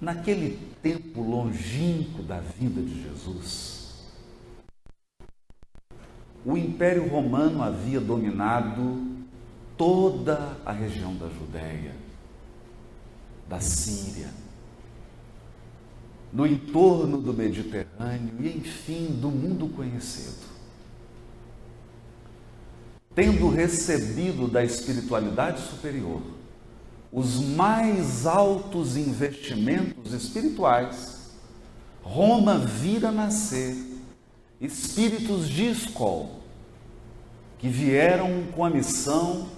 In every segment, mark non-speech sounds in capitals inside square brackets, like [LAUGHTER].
naquele tempo longínquo da vinda de Jesus, o Império Romano havia dominado toda a região da Judéia, da Síria, no entorno do Mediterrâneo e, enfim, do mundo conhecido. Tendo recebido da espiritualidade superior os mais altos investimentos espirituais, Roma vira nascer espíritos de escola que vieram com a missão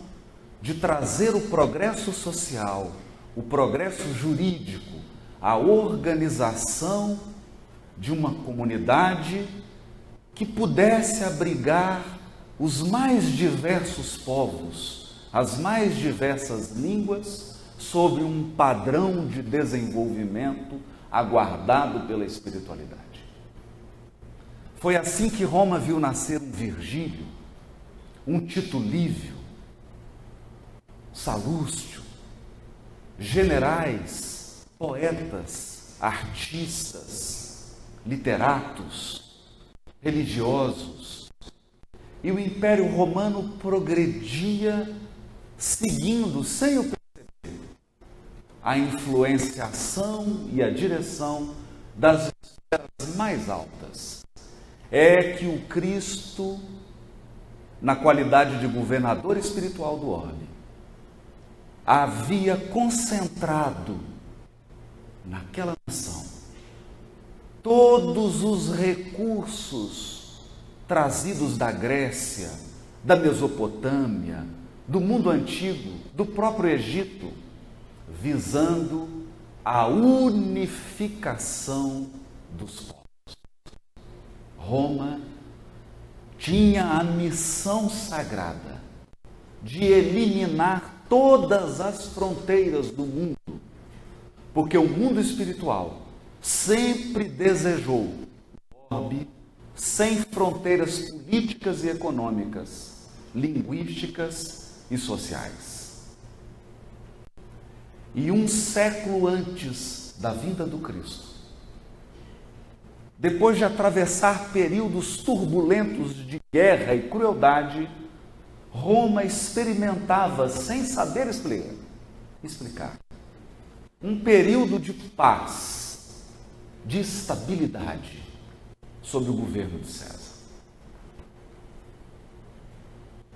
de trazer o progresso social, o progresso jurídico, a organização de uma comunidade que pudesse abrigar os mais diversos povos, as mais diversas línguas, sobre um padrão de desenvolvimento aguardado pela espiritualidade. Foi assim que Roma viu nascer um Virgílio, um Tito Lívio, Salúcio, generais poetas, artistas, literatos, religiosos. E o Império Romano progredia seguindo, sem o perceber, a influenciação e a direção das esferas mais altas. É que o Cristo, na qualidade de governador espiritual do orbe, havia concentrado naquela nação todos os recursos trazidos da Grécia, da Mesopotâmia, do mundo antigo, do próprio Egito, visando a unificação dos povos. Roma tinha a missão sagrada de eliminar todas as fronteiras do mundo porque o mundo espiritual sempre desejou um orbe sem fronteiras políticas e econômicas, linguísticas e sociais. E um século antes da vinda do Cristo, depois de atravessar períodos turbulentos de guerra e crueldade, Roma experimentava, sem saber explicar, um período de paz, de estabilidade sob o governo de César.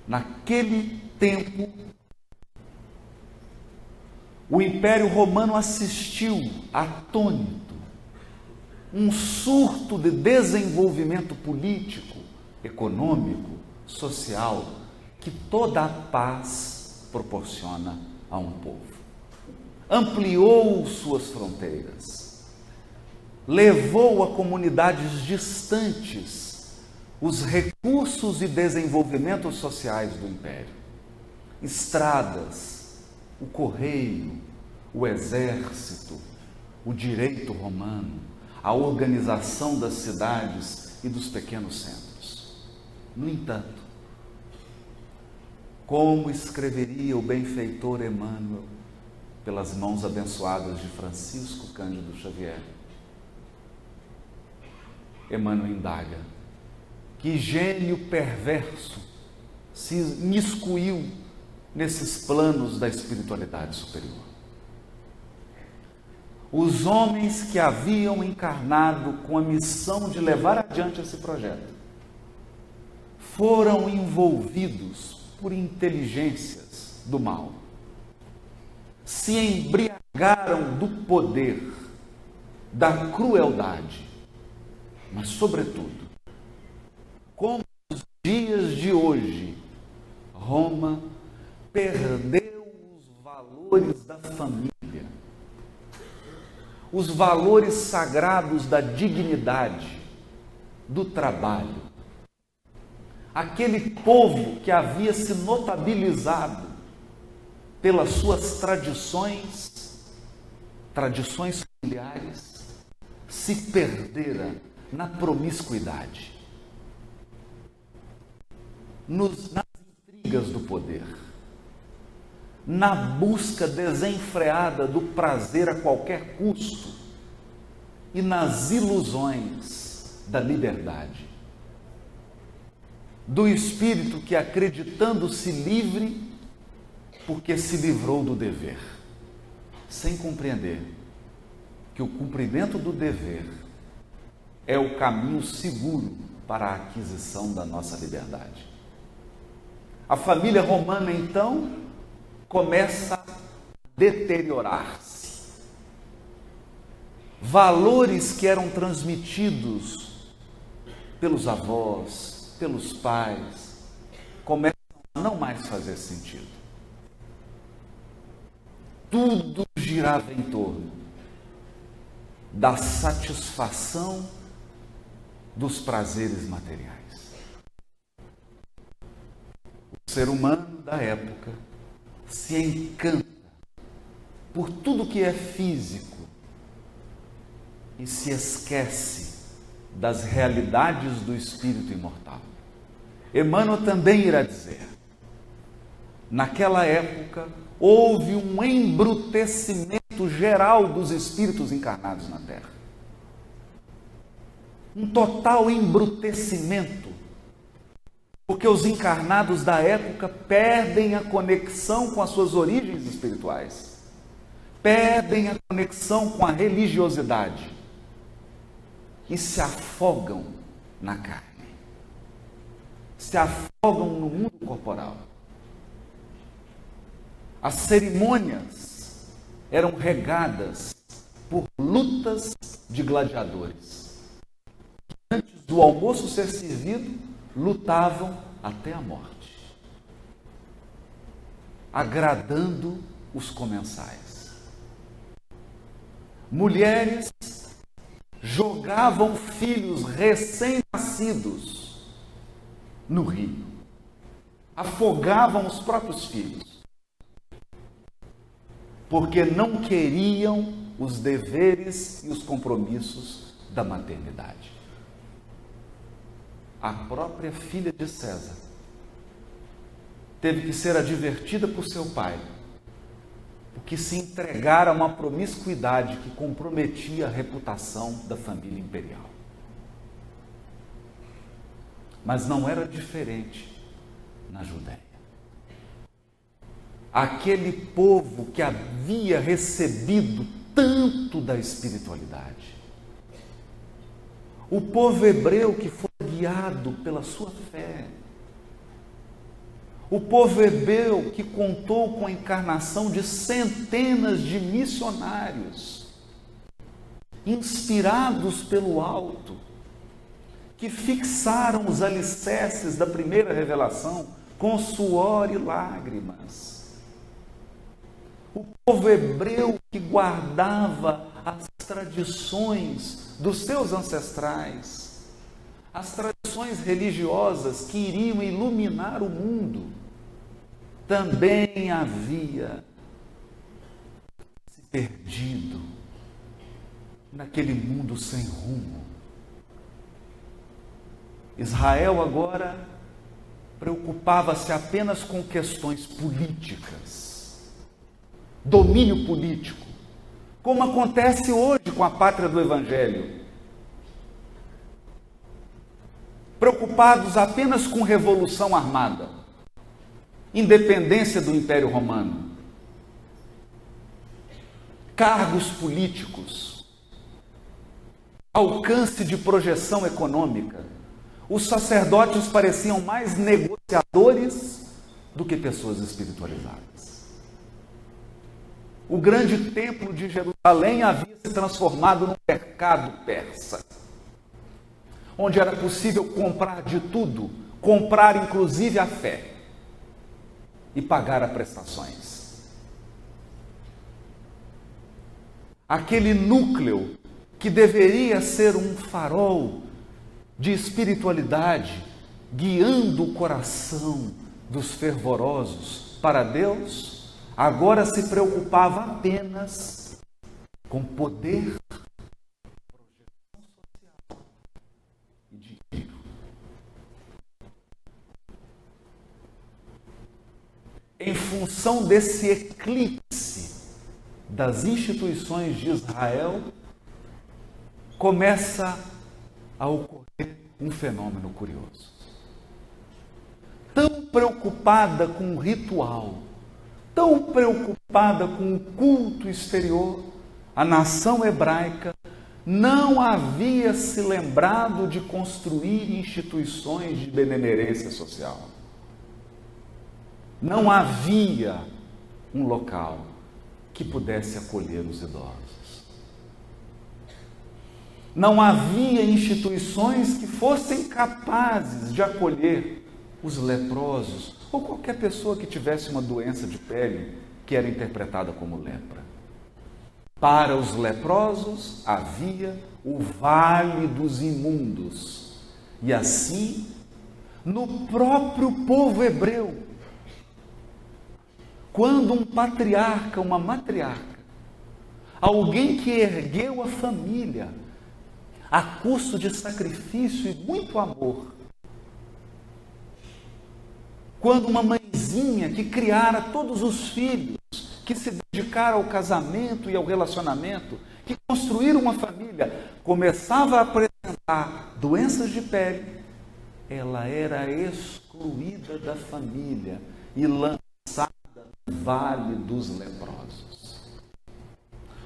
Naquele tempo, o Império Romano assistiu atônito um surto de desenvolvimento político, econômico, social que toda a paz proporciona a um povo ampliou suas fronteiras, levou a comunidades distantes os recursos e desenvolvimentos sociais do império. Estradas, o correio, o exército, o direito romano, a organização das cidades e dos pequenos centros. No entanto, como escreveria o benfeitor Emmanuel, pelas mãos abençoadas de Francisco Cândido Xavier. Emmanuel indaga: que gênio perverso se miscuiu nesses planos da espiritualidade superior? Os homens que haviam encarnado com a missão de levar adiante esse projeto foram envolvidos por inteligências do mal se embriagaram do poder, da crueldade, mas, sobretudo, como nos dias de hoje, Roma perdeu os valores da família, os valores sagrados da dignidade, do trabalho. Aquele povo que havia se notabilizado pelas suas tradições, tradições familiares, se perdera na promiscuidade, nos, nas intrigas do poder, na busca desenfreada do prazer a qualquer custo e nas ilusões da liberdade. Do espírito que, acreditando-se livre, porque se livrou do dever, sem compreender que o cumprimento do dever é o caminho seguro para a aquisição da nossa liberdade. A família romana, então, começa a deteriorar-se. Valores que eram transmitidos pelos avós, pelos pais, começam a não mais fazer sentido. Tudo girava em torno da satisfação dos prazeres materiais. O ser humano da época se encanta por tudo que é físico e se esquece das realidades do espírito imortal. Emmanuel também irá dizer: naquela época houve um embrutecimento geral dos espíritos encarnados na Terra. Um total embrutecimento porque os encarnados da época perdem a conexão com as suas origens espirituais, perdem a conexão com a religiosidade e se afogam na carne, se afogam no mundo corporal. As cerimônias eram regadas por lutas de gladiadores. Antes do almoço ser servido, lutavam até a morte, agradando os comensais. Mulheres jogavam filhos recém-nascidos no rio, afogavam os próprios filhos, porque não queriam os deveres e os compromissos da maternidade a própria filha de César, teve que ser advertida por seu pai, porque se entregara a uma promiscuidade que comprometia a reputação da família imperial. Mas não era diferente na Judéia. Aquele povo que havia recebido tanto da espiritualidade, o povo hebreu que foi guiado pela sua fé. O povo hebreu que contou com a encarnação de centenas de missionários, inspirados pelo alto, que fixaram os alicerces da primeira revelação com suor e lágrimas. O povo hebreu que guardava as tradições dos seus ancestrais as tradições religiosas que iriam iluminar o mundo, também havia se perdido naquele mundo sem rumo. Israel agora preocupava-se apenas com questões políticas, domínio político, como acontece hoje com a pátria do Evangelho. preocupados apenas com revolução armada, independência do Império Romano, cargos políticos, alcance de projeção econômica. Os sacerdotes pareciam mais negociadores do que pessoas espiritualizadas. O grande templo de Jerusalém havia se transformado num mercado persa onde era possível comprar de tudo, comprar inclusive a fé e pagar a prestações. Aquele núcleo que deveria ser um farol de espiritualidade, guiando o coração dos fervorosos para Deus, agora se preocupava apenas com poder em função desse eclipse das instituições de Israel, começa a ocorrer um fenômeno curioso. Tão preocupada com o ritual, tão preocupada com o culto exterior, a nação hebraica não havia se lembrado de construir instituições de benemerência social. Não havia um local que pudesse acolher os idosos. Não havia instituições que fossem capazes de acolher os leprosos ou qualquer pessoa que tivesse uma doença de pele que era interpretada como lepra. Para os leprosos havia o vale dos imundos. E assim, no próprio povo hebreu, quando um patriarca, uma matriarca, alguém que ergueu a família a custo de sacrifício e muito amor, quando uma mãezinha que criara todos os filhos, que se dedicaram ao casamento e ao relacionamento, que construíram uma família, começava a apresentar doenças de pele, ela era excluída da família e lançada no vale dos leprosos.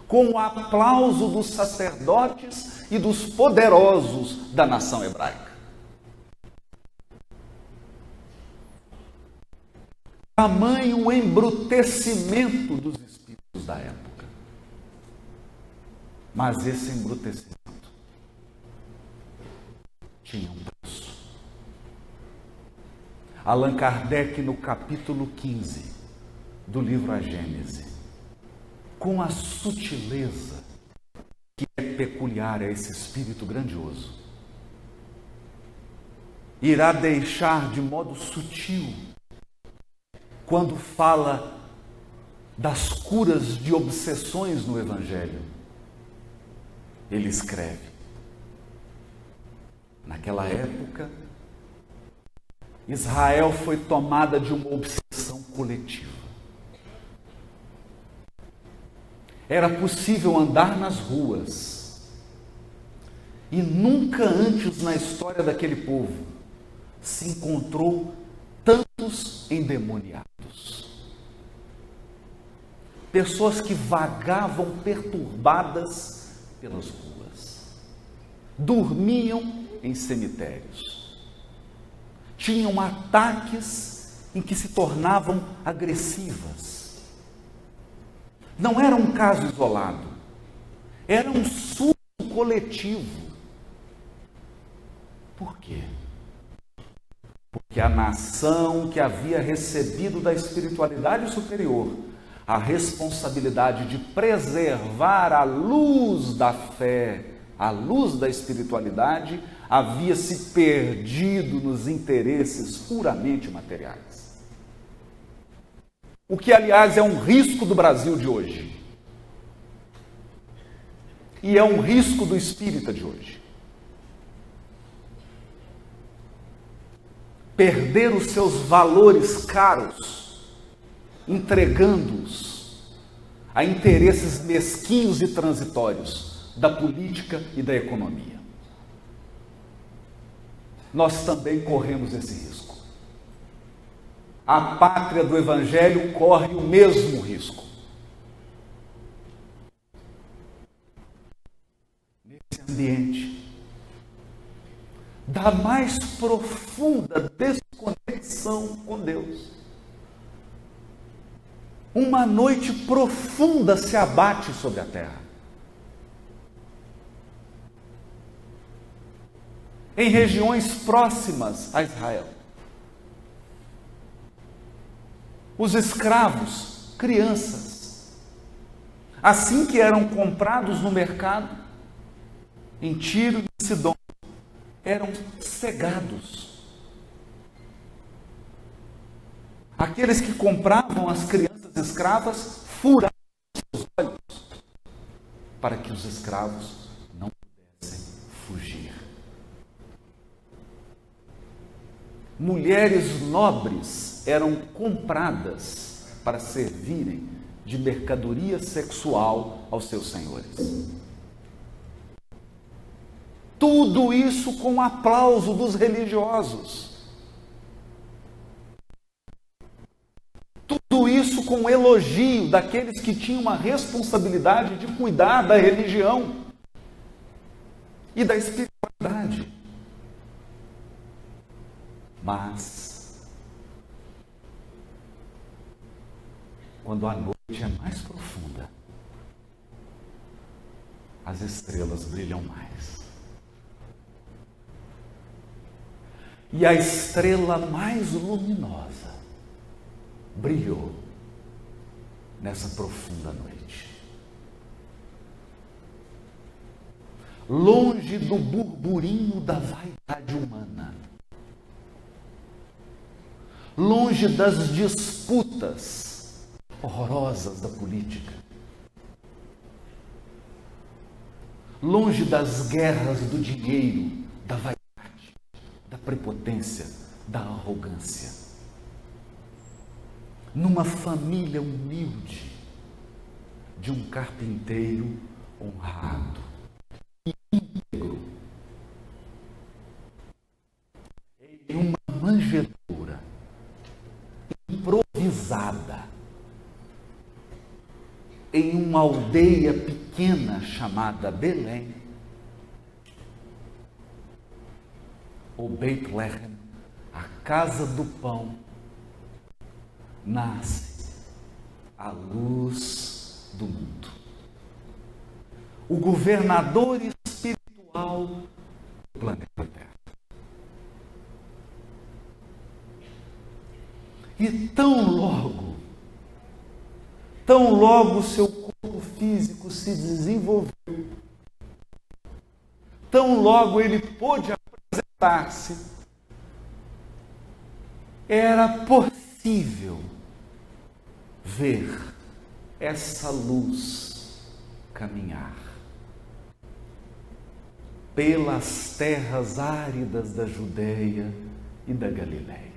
Com o aplauso dos sacerdotes e dos poderosos da nação hebraica. Tamanho embrutecimento dos espíritos da época. Mas esse embrutecimento tinha um preço. Allan Kardec, no capítulo 15 do livro A Gênese, com a sutileza que é peculiar a esse espírito grandioso, irá deixar de modo sutil quando fala das curas de obsessões no Evangelho. Ele escreve: Naquela época, Israel foi tomada de uma obsessão coletiva. Era possível andar nas ruas e nunca antes na história daquele povo se encontrou tantos endemoniados pessoas que vagavam perturbadas pelas ruas, dormiam em cemitérios, tinham ataques em que se tornavam agressivas. Não era um caso isolado, era um surto coletivo. Por quê? Porque a nação que havia recebido da espiritualidade superior a responsabilidade de preservar a luz da fé, a luz da espiritualidade, havia se perdido nos interesses puramente materiais. O que, aliás, é um risco do Brasil de hoje. E é um risco do espírita de hoje. Perder os seus valores caros entregando-os a interesses mesquinhos e transitórios da política e da economia. Nós também corremos esse risco. A pátria do Evangelho corre o mesmo risco. Nesse ambiente da mais profunda desconexão com Deus uma noite profunda se abate sobre a terra. Em regiões próximas a Israel. Os escravos, crianças, assim que eram comprados no mercado, em Tiro e Sidom, eram cegados Aqueles que compravam as crianças escravas furavam seus olhos para que os escravos não pudessem fugir. Mulheres nobres eram compradas para servirem de mercadoria sexual aos seus senhores. Tudo isso com aplauso dos religiosos. Tudo isso com elogio daqueles que tinham uma responsabilidade de cuidar da religião e da espiritualidade. Mas, quando a noite é mais profunda, as estrelas brilham mais. E a estrela mais luminosa brilhou nessa profunda noite. Longe do burburinho da vaidade humana, longe das disputas horrorosas da política, longe das guerras do dinheiro, da vaidade, da prepotência, da arrogância. Numa família humilde de um carpinteiro honrado e íntegro, em uma manjedoura improvisada, em uma aldeia pequena chamada Belém, ou Bethlehem, a casa do pão, nasce a luz do mundo. O governador espiritual do planeta Terra. E tão logo, tão logo seu corpo físico se desenvolveu, tão logo ele pôde apresentar-se, era possível ver essa luz caminhar pelas terras áridas da Judéia e da Galiléia.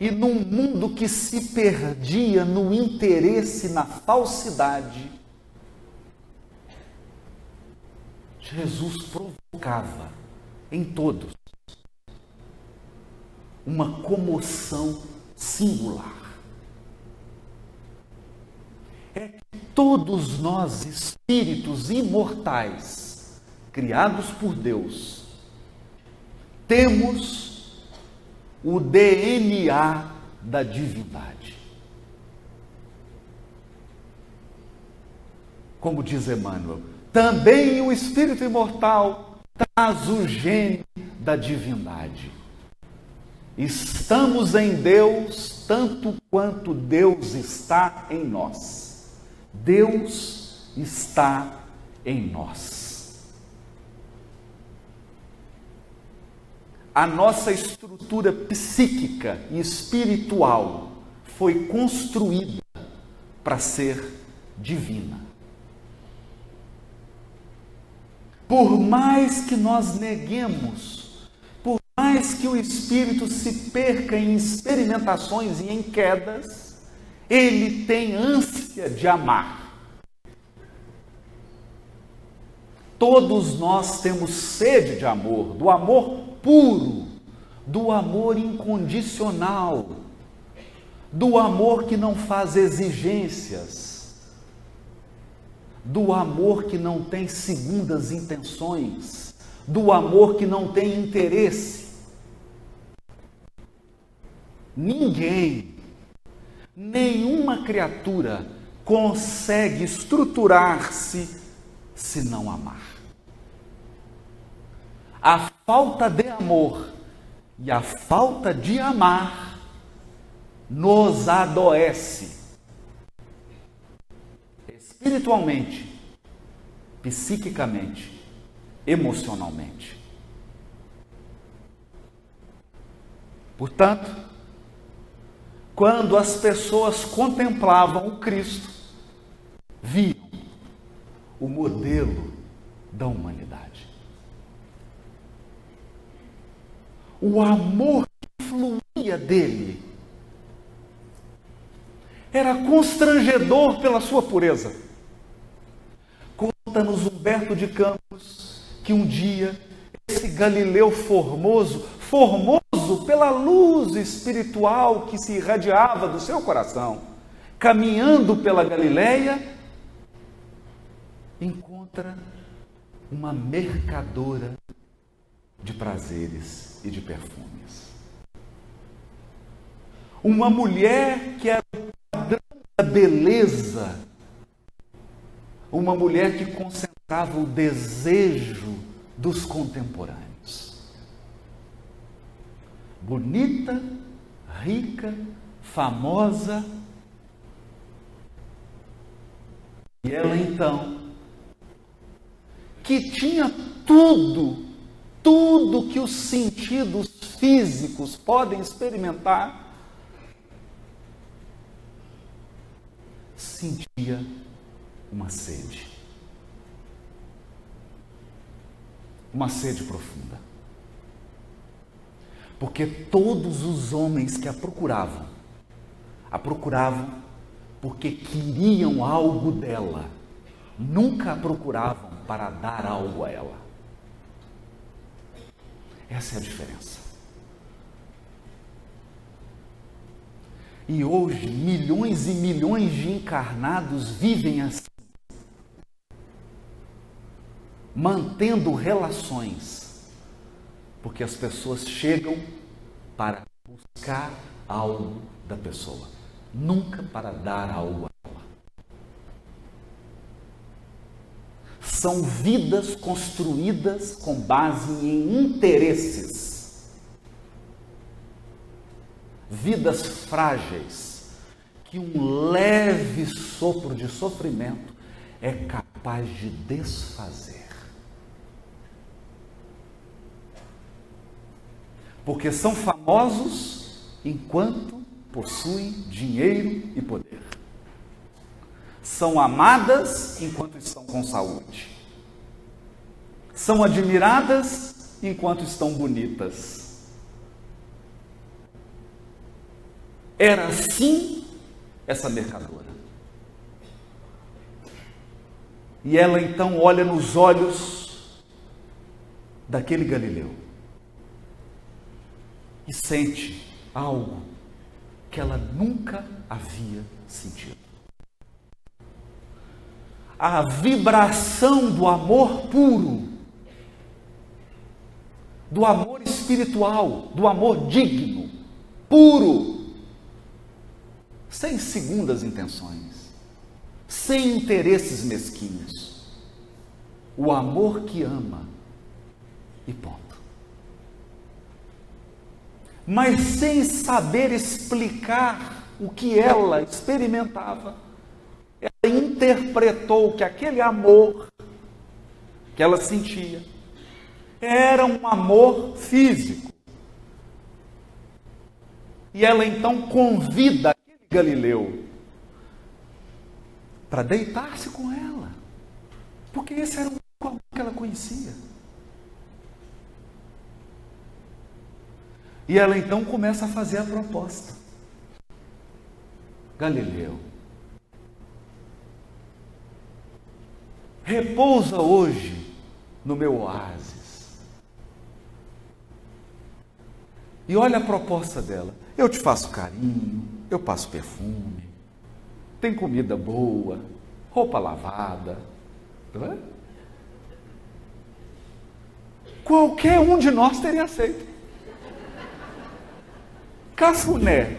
E num mundo que se perdia no interesse, na falsidade, Jesus provocava em todos uma comoção singular. É que todos nós, espíritos imortais, criados por Deus, temos o DNA da divindade. Como diz Emmanuel, também o espírito imortal traz o gene da divindade. Estamos em Deus tanto quanto Deus está em nós. Deus está em nós. A nossa estrutura psíquica e espiritual foi construída para ser divina. Por mais que nós neguemos mais que o espírito se perca em experimentações e em quedas, ele tem ânsia de amar. Todos nós temos sede de amor, do amor puro, do amor incondicional, do amor que não faz exigências, do amor que não tem segundas intenções, do amor que não tem interesse Ninguém, nenhuma criatura consegue estruturar-se se não amar. A falta de amor e a falta de amar nos adoece espiritualmente, psiquicamente, emocionalmente. Portanto, quando as pessoas contemplavam o Cristo, viam o modelo da humanidade. O amor que fluía dele era constrangedor pela sua pureza. Conta-nos Humberto de Campos que um dia esse Galileu formoso, formoso pela luz espiritual que se irradiava do seu coração, caminhando pela Galileia, encontra uma mercadora de prazeres e de perfumes. Uma mulher que era o padrão da beleza, uma mulher que concentrava o desejo dos contemporâneos. Bonita, rica, famosa. E ela então, que tinha tudo, tudo que os sentidos físicos podem experimentar, sentia uma sede. Uma sede profunda. Porque todos os homens que a procuravam, a procuravam porque queriam algo dela, nunca a procuravam para dar algo a ela. Essa é a diferença. E hoje, milhões e milhões de encarnados vivem assim, mantendo relações, porque as pessoas chegam para buscar algo da pessoa, nunca para dar algo a ela. São vidas construídas com base em interesses vidas frágeis, que um leve sopro de sofrimento é capaz de desfazer. Porque são famosos enquanto possuem dinheiro e poder. São amadas enquanto estão com saúde. São admiradas enquanto estão bonitas Era assim essa mercadora. E ela então olha nos olhos daquele Galileu e sente algo que ela nunca havia sentido. A vibração do amor puro, do amor espiritual, do amor digno, puro, sem segundas intenções, sem interesses mesquinhos. O amor que ama e ponto. Mas sem saber explicar o que ela experimentava, ela interpretou que aquele amor que ela sentia era um amor físico. E ela então convida Galileu para deitar-se com ela, porque esse era o amor que ela conhecia. E ela então começa a fazer a proposta. Galileu, repousa hoje no meu oásis. E olha a proposta dela: eu te faço carinho, eu passo perfume, tem comida boa, roupa lavada. É? Qualquer um de nós teria aceito. Cafuné,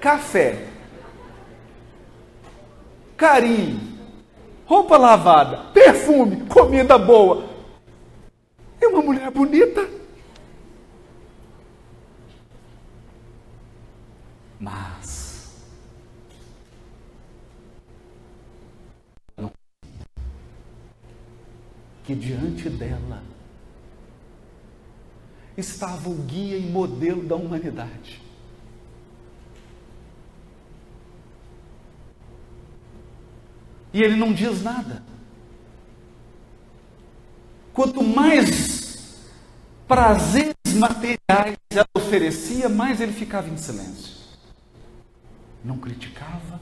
café, carinho, roupa lavada, perfume, comida boa. E uma mulher bonita. Mas que diante dela estava o guia e modelo da humanidade. E ele não diz nada. Quanto mais prazeres materiais ela oferecia, mais ele ficava em silêncio. Não criticava,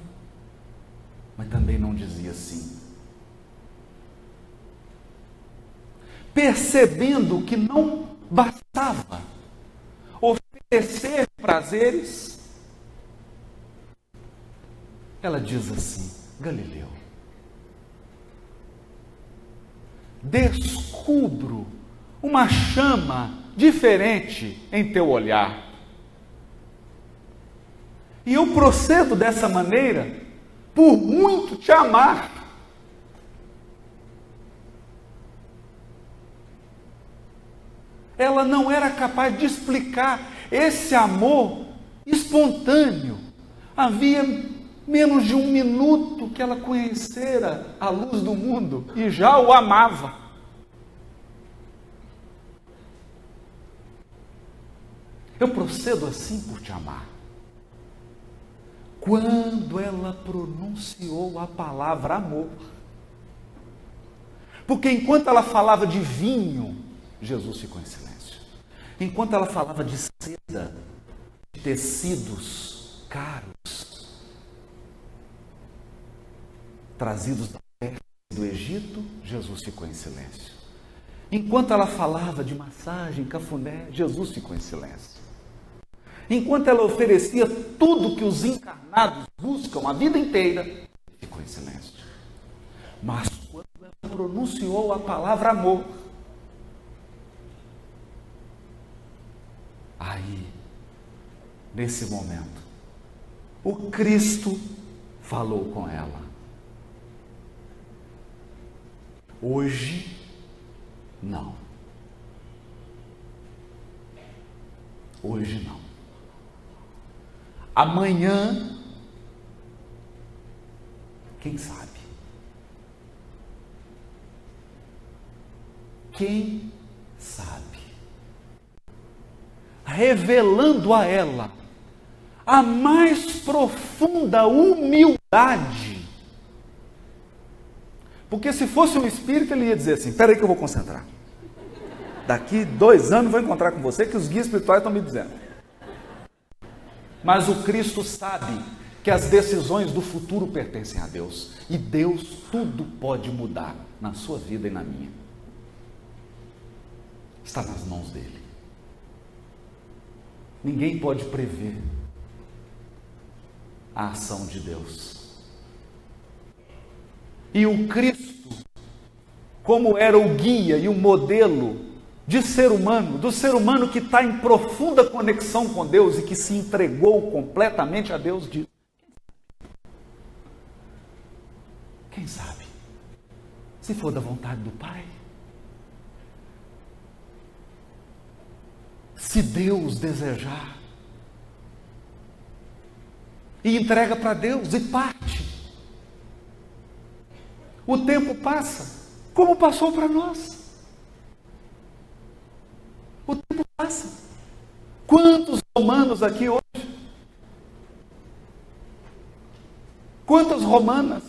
mas também não dizia sim. Percebendo que não bastava oferecer prazeres, ela diz assim: Galileu, descubro uma chama diferente em teu olhar. E eu procedo dessa maneira por muito te amar. Ela não era capaz de explicar esse amor espontâneo. Havia menos de um minuto que ela conhecera a luz do mundo e já o amava. Eu procedo assim por te amar. Quando ela pronunciou a palavra amor, porque enquanto ela falava de vinho, Jesus ficou em silêncio. Enquanto ela falava de seda, de tecidos caros, trazidos da Pérsia do Egito, Jesus ficou em silêncio. Enquanto ela falava de massagem, cafuné, Jesus ficou em silêncio. Enquanto ela oferecia tudo que os encarnados buscam a vida inteira, ficou em silêncio. Mas quando ela pronunciou a palavra amor, aí, nesse momento, o Cristo falou com ela. Hoje, não. Hoje não. Amanhã, quem sabe? Quem sabe? Revelando a ela a mais profunda humildade porque se fosse um espírito, ele ia dizer assim: espera aí que eu vou concentrar. Daqui dois anos vou encontrar com você que os guias espirituais estão me dizendo. Mas o Cristo sabe que as decisões do futuro pertencem a Deus. E Deus tudo pode mudar na sua vida e na minha. Está nas mãos dele. Ninguém pode prever a ação de Deus. E o Cristo, como era o guia e o modelo de ser humano, do ser humano que está em profunda conexão com Deus e que se entregou completamente a Deus, diz: Quem sabe? Se for da vontade do Pai. Se Deus desejar. E entrega para Deus e parte. O tempo passa, como passou para nós. O tempo passa. Quantos romanos aqui hoje? Quantas romanas?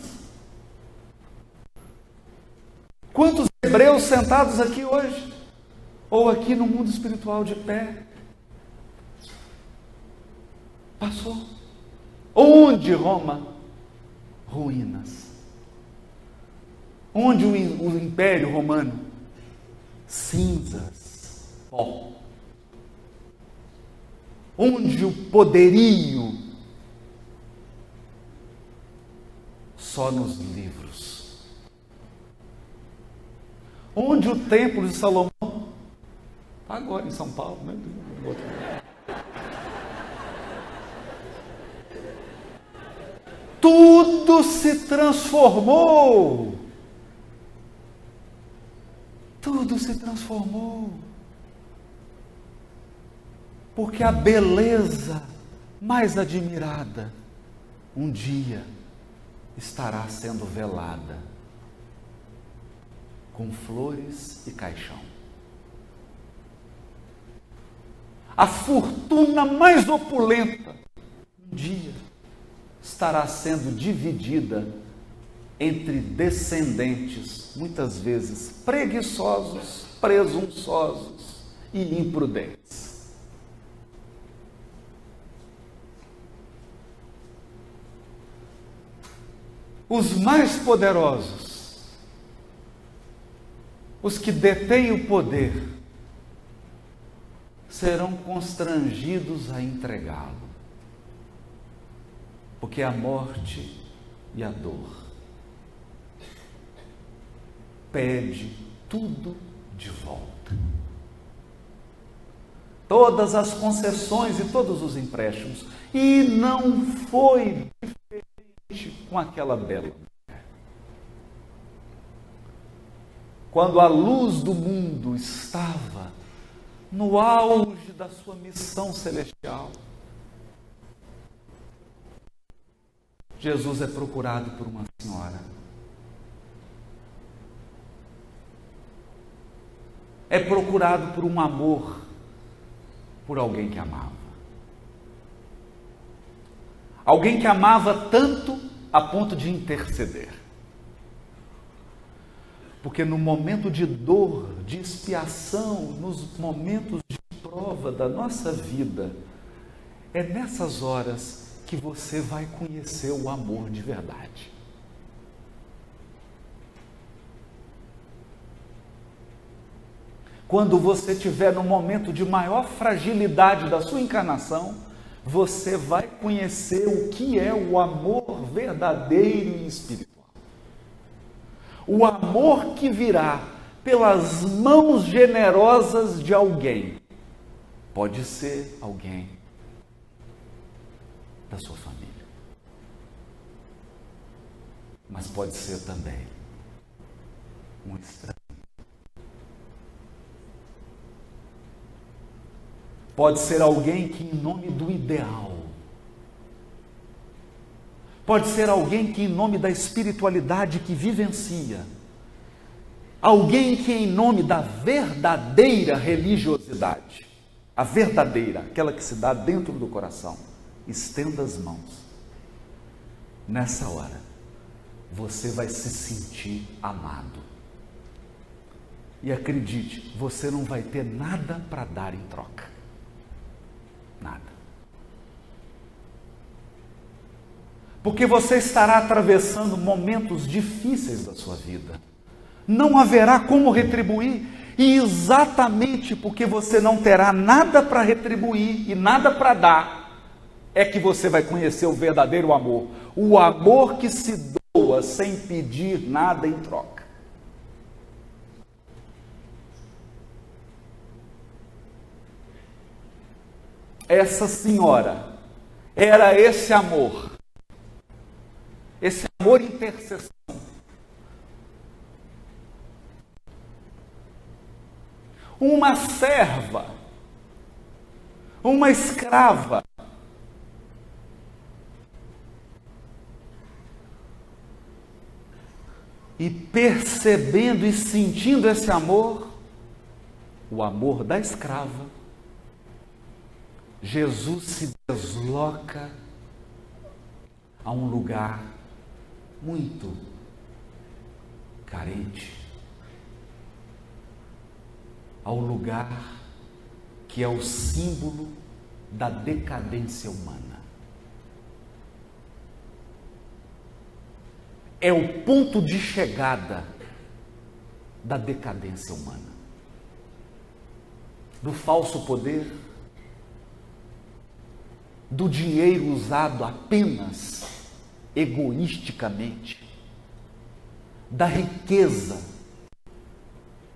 Quantos hebreus sentados aqui hoje? Ou aqui no mundo espiritual de pé? Passou. Onde Roma? Ruínas. Onde o, o Império Romano? Cinzas, pó. Onde o poderio? Só nos livros. Onde o templo de Salomão? Tá agora em São Paulo, né? Tudo se transformou tudo se transformou. Porque a beleza mais admirada um dia estará sendo velada com flores e caixão. A fortuna mais opulenta um dia estará sendo dividida entre descendentes, muitas vezes preguiçosos, presunçosos e imprudentes. os mais poderosos, os que detêm o poder, serão constrangidos a entregá-lo, porque a morte e a dor pede tudo de volta. Todas as concessões e todos os empréstimos. E não foi diferente com aquela bela mulher. Quando a luz do mundo estava no auge da sua missão celestial, Jesus é procurado por uma senhora é procurado por um amor por alguém que amava. Alguém que amava tanto a ponto de interceder. Porque no momento de dor, de expiação, nos momentos de prova da nossa vida, é nessas horas que você vai conhecer o amor de verdade. Quando você estiver no momento de maior fragilidade da sua encarnação, você vai conhecer o que é o amor verdadeiro e espiritual. O amor que virá pelas mãos generosas de alguém. Pode ser alguém da sua família. Mas pode ser também um estranho. Pode ser alguém que, em nome do ideal, pode ser alguém que, em nome da espiritualidade que vivencia, alguém que, em nome da verdadeira religiosidade, a verdadeira, aquela que se dá dentro do coração, estenda as mãos. Nessa hora, você vai se sentir amado. E acredite, você não vai ter nada para dar em troca. Nada. Porque você estará atravessando momentos difíceis da sua vida. Não haverá como retribuir. E exatamente porque você não terá nada para retribuir e nada para dar, é que você vai conhecer o verdadeiro amor. O amor que se doa sem pedir nada em troca. Essa senhora. Era esse amor, esse amor intercessão. Uma serva, uma escrava, e percebendo e sentindo esse amor, o amor da escrava, Jesus se desloca a um lugar muito carente, ao lugar que é o símbolo da decadência humana. É o ponto de chegada da decadência humana, do falso poder do dinheiro usado apenas egoisticamente, da riqueza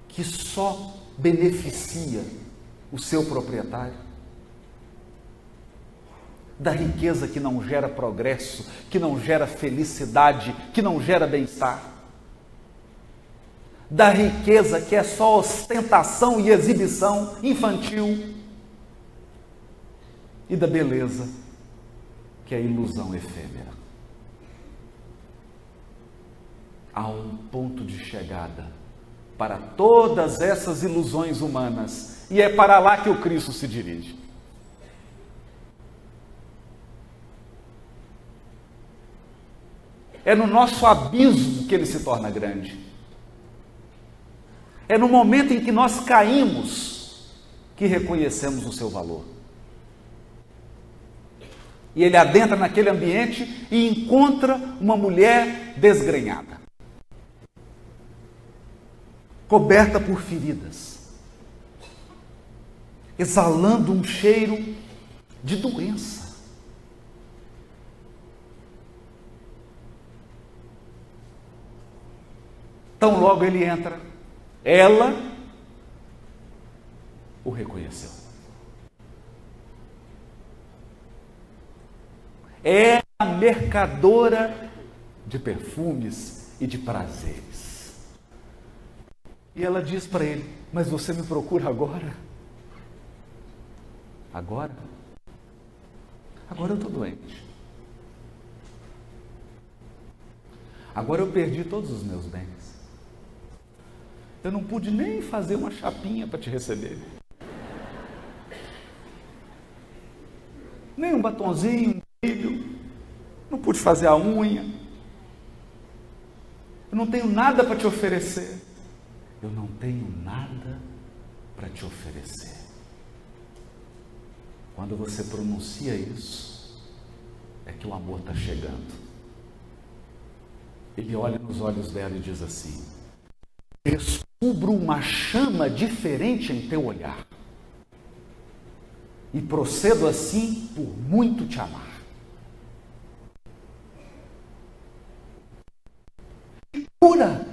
que só beneficia o seu proprietário, da riqueza que não gera progresso, que não gera felicidade, que não gera bem-estar, da riqueza que é só ostentação e exibição infantil e da beleza, que é ilusão efêmera. Há um ponto de chegada para todas essas ilusões humanas, e é para lá que o Cristo se dirige. É no nosso abismo que ele se torna grande. É no momento em que nós caímos que reconhecemos o seu valor. E ele adentra naquele ambiente e encontra uma mulher desgrenhada, coberta por feridas, exalando um cheiro de doença. Tão logo ele entra, ela o reconheceu. É a mercadora de perfumes e de prazeres. E ela diz para ele: Mas você me procura agora? Agora? Agora eu estou doente. Agora eu perdi todos os meus bens. Eu não pude nem fazer uma chapinha para te receber. Nem um batonzinho, brilho. Não pude fazer a unha. Eu não tenho nada para te oferecer. Eu não tenho nada para te oferecer. Quando você pronuncia isso, é que o amor está chegando. Ele olha nos olhos dela e diz assim: descubro uma chama diferente em teu olhar. E procedo assim por muito te amar. E cura.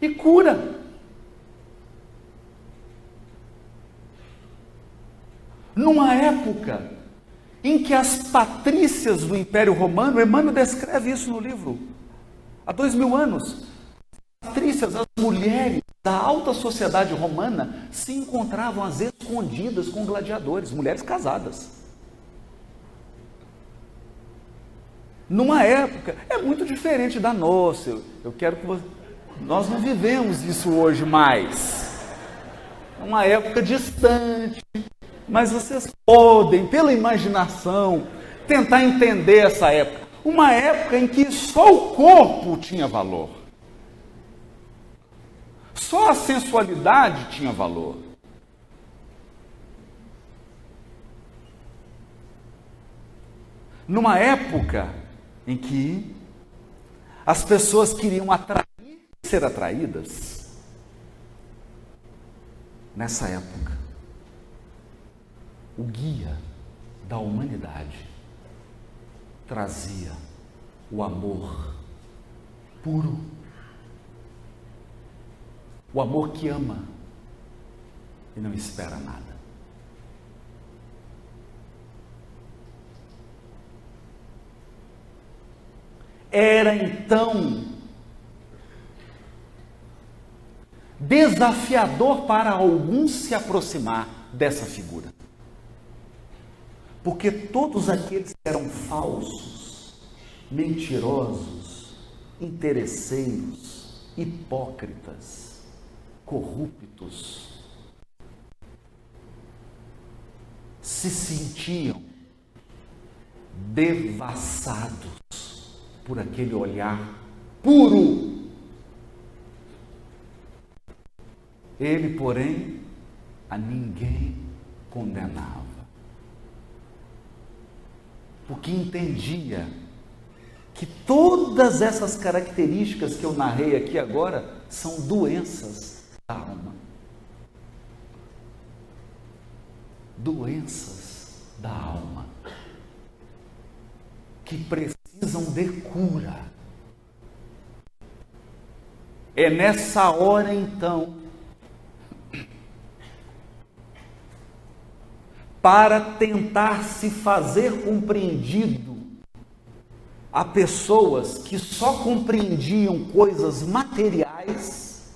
E cura. Numa época em que as patrícias do Império Romano, Emmanuel descreve isso no livro, há dois mil anos, as patrícias, as mulheres da alta sociedade romana se encontravam às escondidas com gladiadores, mulheres casadas. Numa época, é muito diferente da nossa. Eu, eu quero que você. Nós não vivemos isso hoje mais. É uma época distante, mas vocês podem, pela imaginação, tentar entender essa época. Uma época em que só o corpo tinha valor. Só a sensualidade tinha valor. Numa época em que as pessoas queriam atrair, ser atraídas, nessa época, o guia da humanidade, trazia o amor puro, o amor que ama e não espera nada. Era então desafiador para alguns se aproximar dessa figura. Porque todos aqueles que eram falsos, mentirosos, interesseiros, hipócritas, corruptos, se sentiam devassados por aquele olhar puro. Ele, porém, a ninguém condenava porque entendia que todas essas características que eu narrei aqui agora são doenças da alma. Doenças da alma que precisam de cura. É nessa hora então para tentar se fazer compreendido a pessoas que só compreendiam coisas materiais,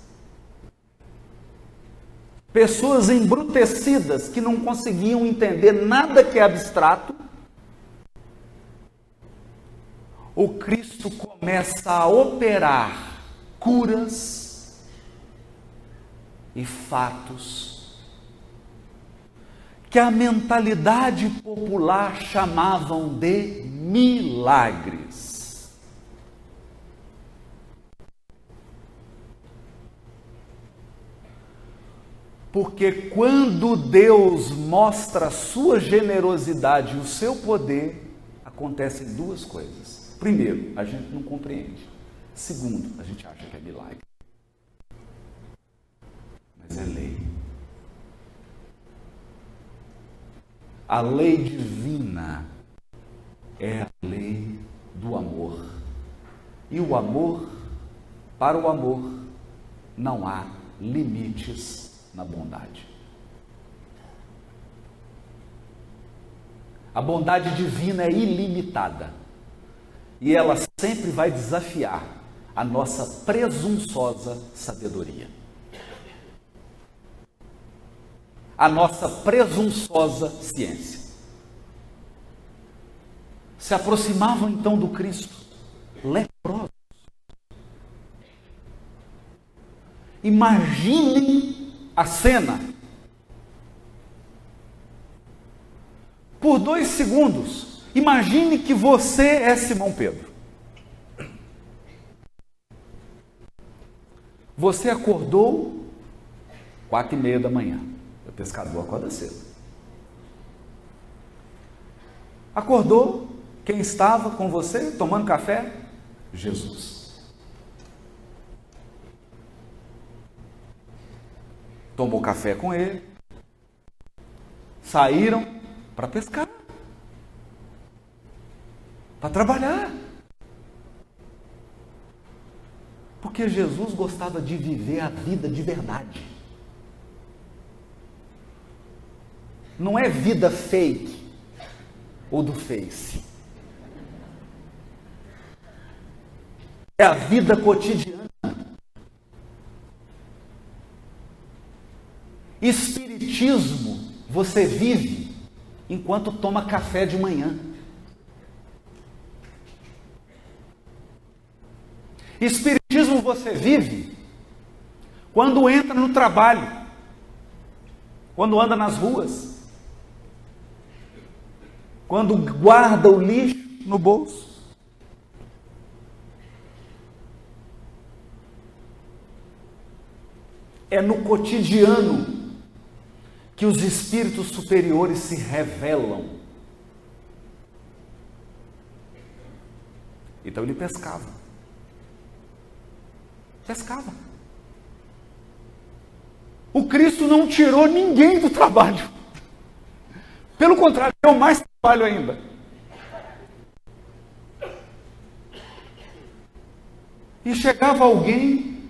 pessoas embrutecidas que não conseguiam entender nada que é abstrato. O Cristo começa a operar curas e fatos que a mentalidade popular chamavam de milagres. Porque quando Deus mostra sua generosidade e o seu poder, acontecem duas coisas. Primeiro, a gente não compreende. Segundo, a gente acha que é milagre. Mas é lei. A lei divina é a lei do amor. E o amor, para o amor, não há limites na bondade. A bondade divina é ilimitada e ela sempre vai desafiar a nossa presunçosa sabedoria. A nossa presunçosa ciência. Se aproximavam então do Cristo leprosos. Imaginem a cena. Por dois segundos, imagine que você é Simão Pedro. Você acordou quatro e meia da manhã. O pescador acorda cedo. Acordou, quem estava com você tomando café? Jesus. tomou café com ele, saíram para pescar, para trabalhar. Porque Jesus gostava de viver a vida de verdade. Não é vida fake ou do face. É a vida cotidiana. Espiritismo você vive enquanto toma café de manhã. Espiritismo você vive quando entra no trabalho, quando anda nas ruas, quando guarda o lixo no bolso. É no cotidiano que os espíritos superiores se revelam. Então ele pescava. Pescava. O Cristo não tirou ninguém do trabalho. Pelo contrário, deu mais trabalho ainda. E chegava alguém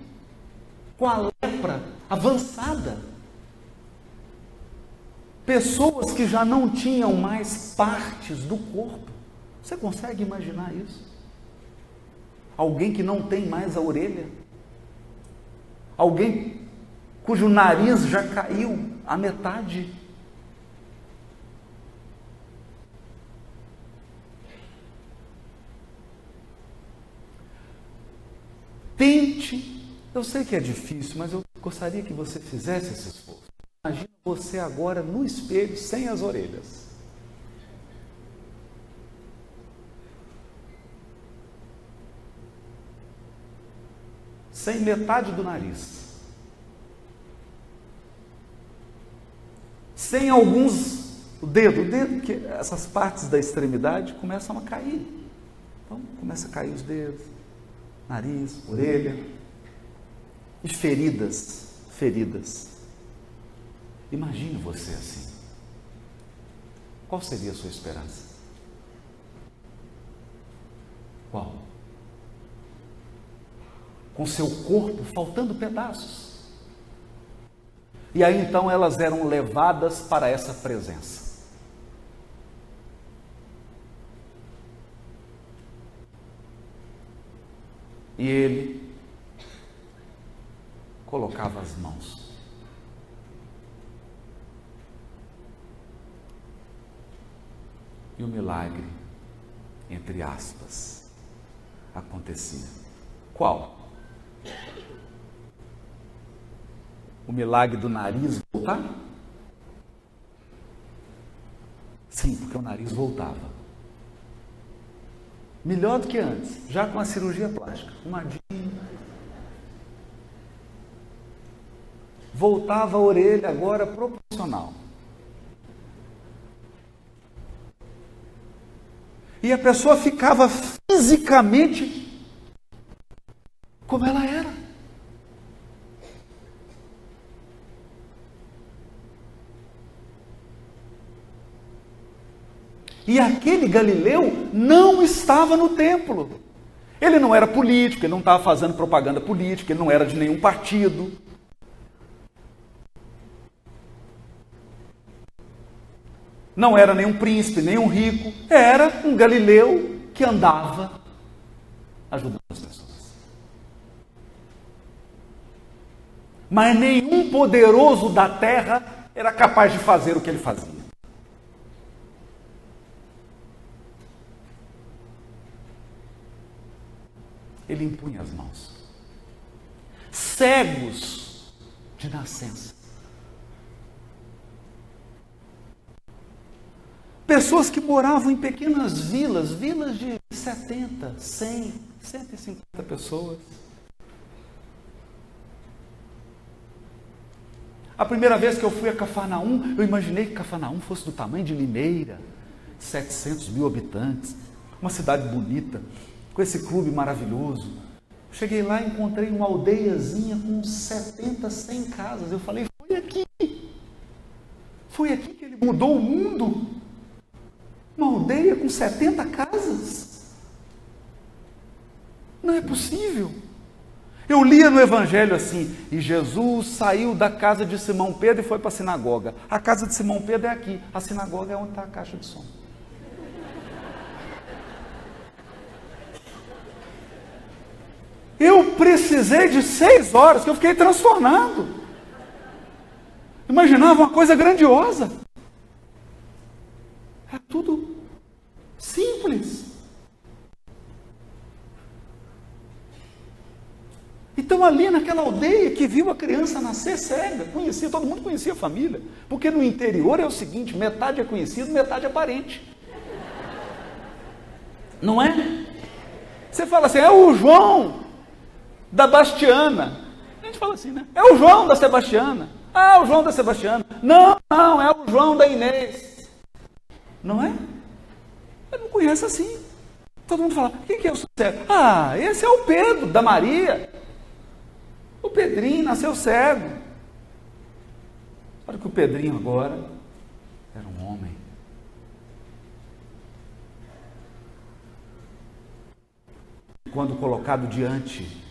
com a lepra avançada pessoas que já não tinham mais partes do corpo. Você consegue imaginar isso? Alguém que não tem mais a orelha? Alguém cujo nariz já caiu a metade? Tente, eu sei que é difícil, mas eu gostaria que você fizesse esse esforço. Imagina você agora no espelho sem as orelhas. Sem metade do nariz. Sem alguns o dedo, o dedo que essas partes da extremidade começam a cair. Então começa a cair os dedos, nariz, orelha e feridas, feridas. Imagine você assim. Qual seria a sua esperança? Qual? Com seu corpo faltando pedaços. E aí então elas eram levadas para essa presença. E ele colocava as mãos E o milagre, entre aspas, acontecia. Qual? O milagre do nariz voltar? Sim, porque o nariz voltava. Melhor do que antes, já com a cirurgia plástica. Uma voltava a orelha agora proporcional. E a pessoa ficava fisicamente como ela era. E aquele Galileu não estava no templo. Ele não era político, ele não estava fazendo propaganda política, ele não era de nenhum partido. Não era nenhum príncipe, nenhum rico, era um galileu que andava ajudando as pessoas. Mas nenhum poderoso da terra era capaz de fazer o que ele fazia. Ele impunha as mãos. Cegos de nascença Pessoas que moravam em pequenas vilas, vilas de 70, 100, 150 pessoas. A primeira vez que eu fui a Cafarnaum, eu imaginei que Cafarnaum fosse do tamanho de Limeira, 700 mil habitantes, uma cidade bonita, com esse clube maravilhoso. Cheguei lá e encontrei uma aldeiazinha com 70, 100 casas. Eu falei, foi aqui. Foi aqui que ele mudou o mundo. Uma aldeia com 70 casas? Não é possível. Eu lia no Evangelho assim: e Jesus saiu da casa de Simão Pedro e foi para a sinagoga. A casa de Simão Pedro é aqui, a sinagoga é onde está a caixa de som. Eu precisei de seis horas, que eu fiquei transtornado. Imaginava uma coisa grandiosa. É tudo simples. Então, ali naquela aldeia que viu a criança nascer cega, conhecia, todo mundo conhecia a família. Porque no interior é o seguinte: metade é conhecido, metade é parente. Não é? Você fala assim, é o João da Bastiana. A gente fala assim, né? É o João da Sebastiana. Ah, o João da Sebastiana. Não, não, é o João da Inês. Não é? Ele não conhece assim. Todo mundo fala, quem que é o cego? Ah, esse é o Pedro, da Maria. O Pedrinho nasceu cego. Olha que o Pedrinho agora era um homem. Quando colocado diante,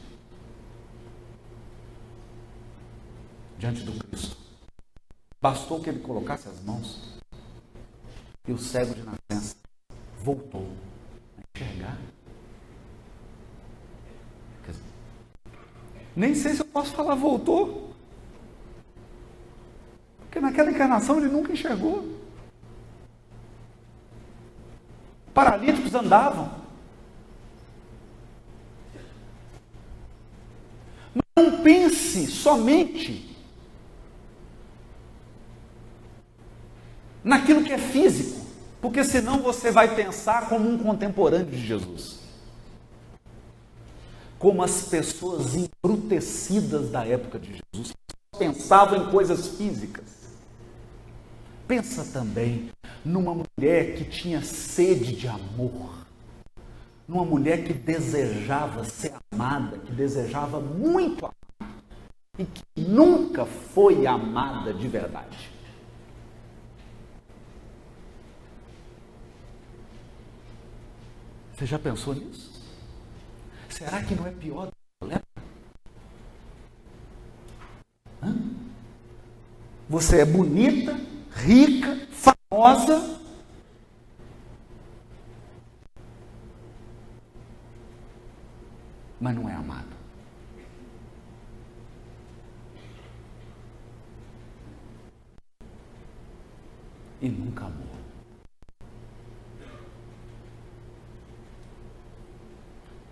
diante do Cristo, bastou que ele colocasse as mãos e o cego de nascença voltou a enxergar. Dizer, nem sei se eu posso falar voltou. Porque naquela encarnação ele nunca enxergou. Paralíticos andavam. Não pense somente naquilo que é físico, porque senão você vai pensar como um contemporâneo de Jesus. Como as pessoas embrutecidas da época de Jesus pensavam em coisas físicas. Pensa também numa mulher que tinha sede de amor, numa mulher que desejava ser amada, que desejava muito amar e que nunca foi amada de verdade. Você já pensou nisso? Será que não é pior do que a lepra? Hã? Você é bonita, rica, famosa. Mas não é amada. E nunca amou.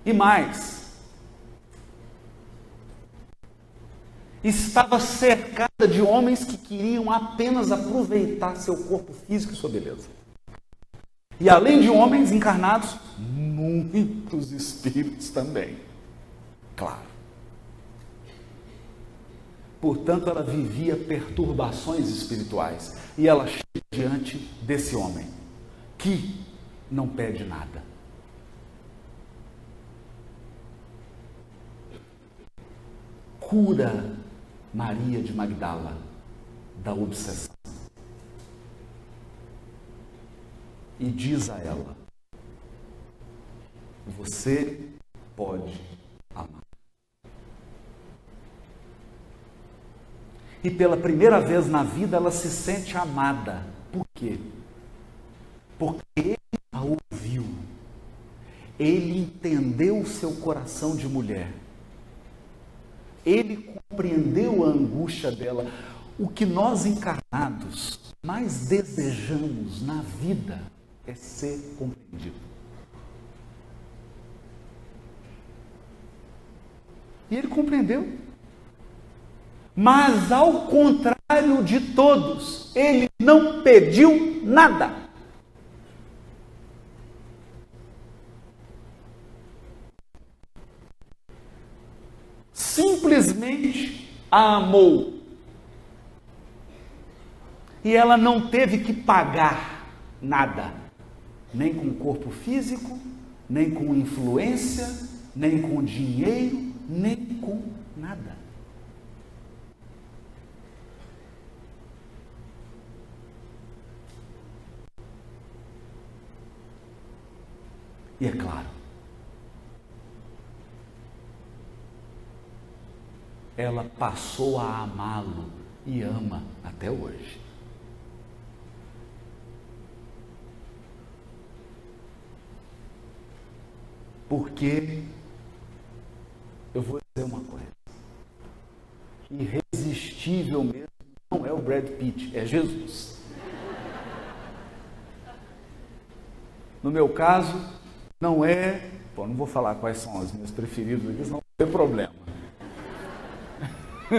E mais, estava cercada de homens que queriam apenas aproveitar seu corpo físico e sua beleza. E além de homens encarnados, muitos espíritos também. Claro. Portanto, ela vivia perturbações espirituais. E ela chega diante desse homem, que não pede nada. Cura Maria de Magdala da obsessão. E diz a ela: Você pode amar. E pela primeira vez na vida ela se sente amada. Por quê? Porque ele a ouviu. Ele entendeu o seu coração de mulher. Ele compreendeu a angústia dela. O que nós encarnados mais desejamos na vida é ser compreendido. E ele compreendeu. Mas ao contrário de todos, ele não pediu nada. Simplesmente a amou. E ela não teve que pagar nada, nem com corpo físico, nem com influência, nem com dinheiro, nem com nada. E é claro, ela passou a amá-lo e ama até hoje. Porque eu vou dizer uma coisa. Irresistível mesmo não é o Brad Pitt, é Jesus. No meu caso, não é. Bom, não vou falar quais são as minhas preferidas aqui, senão vai ter problema.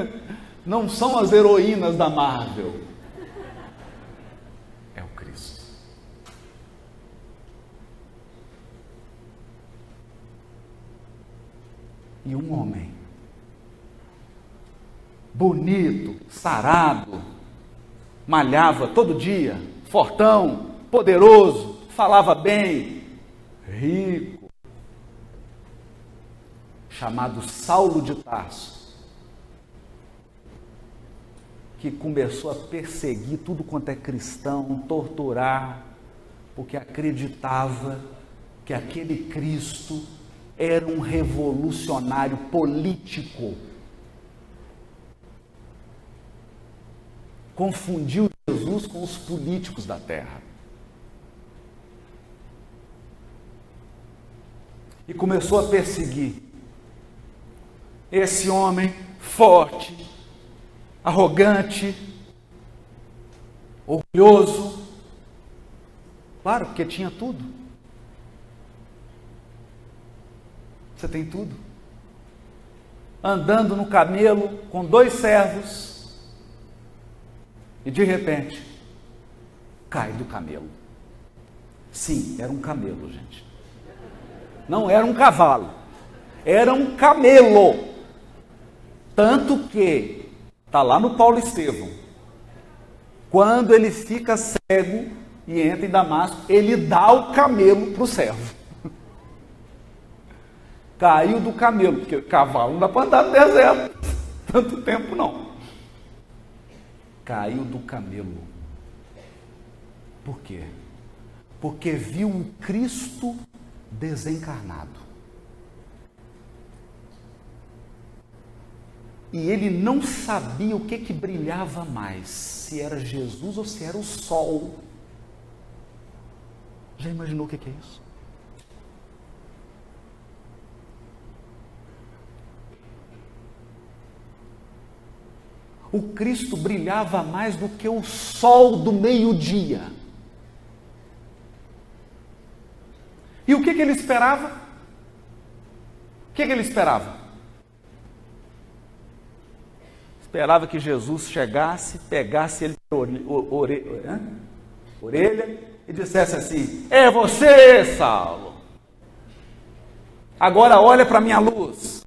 [LAUGHS] Não são as heroínas da Marvel. É o Cristo. E um homem bonito, sarado, malhava todo dia, fortão, poderoso, falava bem, rico, chamado Saulo de Tarso, que começou a perseguir tudo quanto é cristão, torturar, porque acreditava que aquele Cristo era um revolucionário político. Confundiu Jesus com os políticos da terra. e começou a perseguir esse homem forte, arrogante, orgulhoso. Claro, porque tinha tudo. Você tem tudo. Andando no camelo com dois servos e de repente cai do camelo. Sim, era um camelo, gente. Não era um cavalo, era um camelo. Tanto que, está lá no Paulo Estevão, quando ele fica cego e entra em Damasco, ele dá o camelo para o servo. [LAUGHS] Caiu do camelo, porque cavalo não dá para andar no deserto [LAUGHS] tanto tempo não. Caiu do camelo. Por quê? Porque viu o Cristo desencarnado. E ele não sabia o que que brilhava mais, se era Jesus ou se era o sol. Já imaginou o que, que é isso? O Cristo brilhava mais do que o sol do meio-dia. E o que, que ele esperava? O que, que ele esperava? Esperava que Jesus chegasse, pegasse ele por orelha, orelha e dissesse assim: É você, Saulo. Agora olha para minha luz.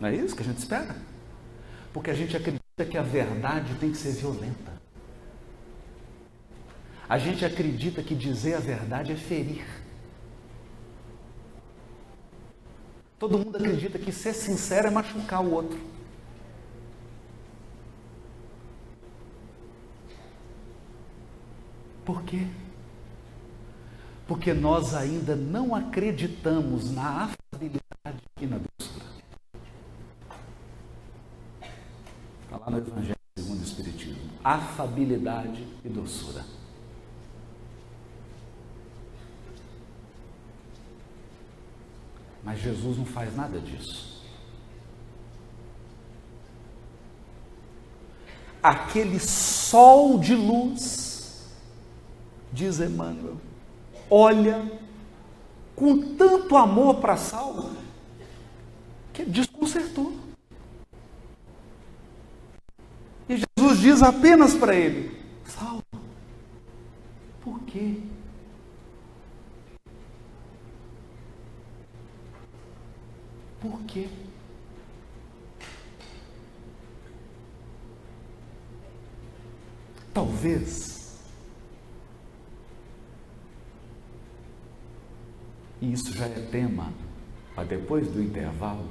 Não é isso que a gente espera? Porque a gente acredita que a verdade tem que ser violenta. A gente acredita que dizer a verdade é ferir. Todo mundo acredita que ser sincero é machucar o outro. Por quê? Porque nós ainda não acreditamos na afabilidade e na doçura. Está lá no Evangelho segundo o Espiritismo. Afabilidade e doçura. Mas Jesus não faz nada disso. Aquele sol de luz, diz Emmanuel, olha com tanto amor para Saulo que desconcertou. E Jesus diz apenas para ele: Saulo, por quê? Por quê? Talvez, e isso já é tema para depois do intervalo,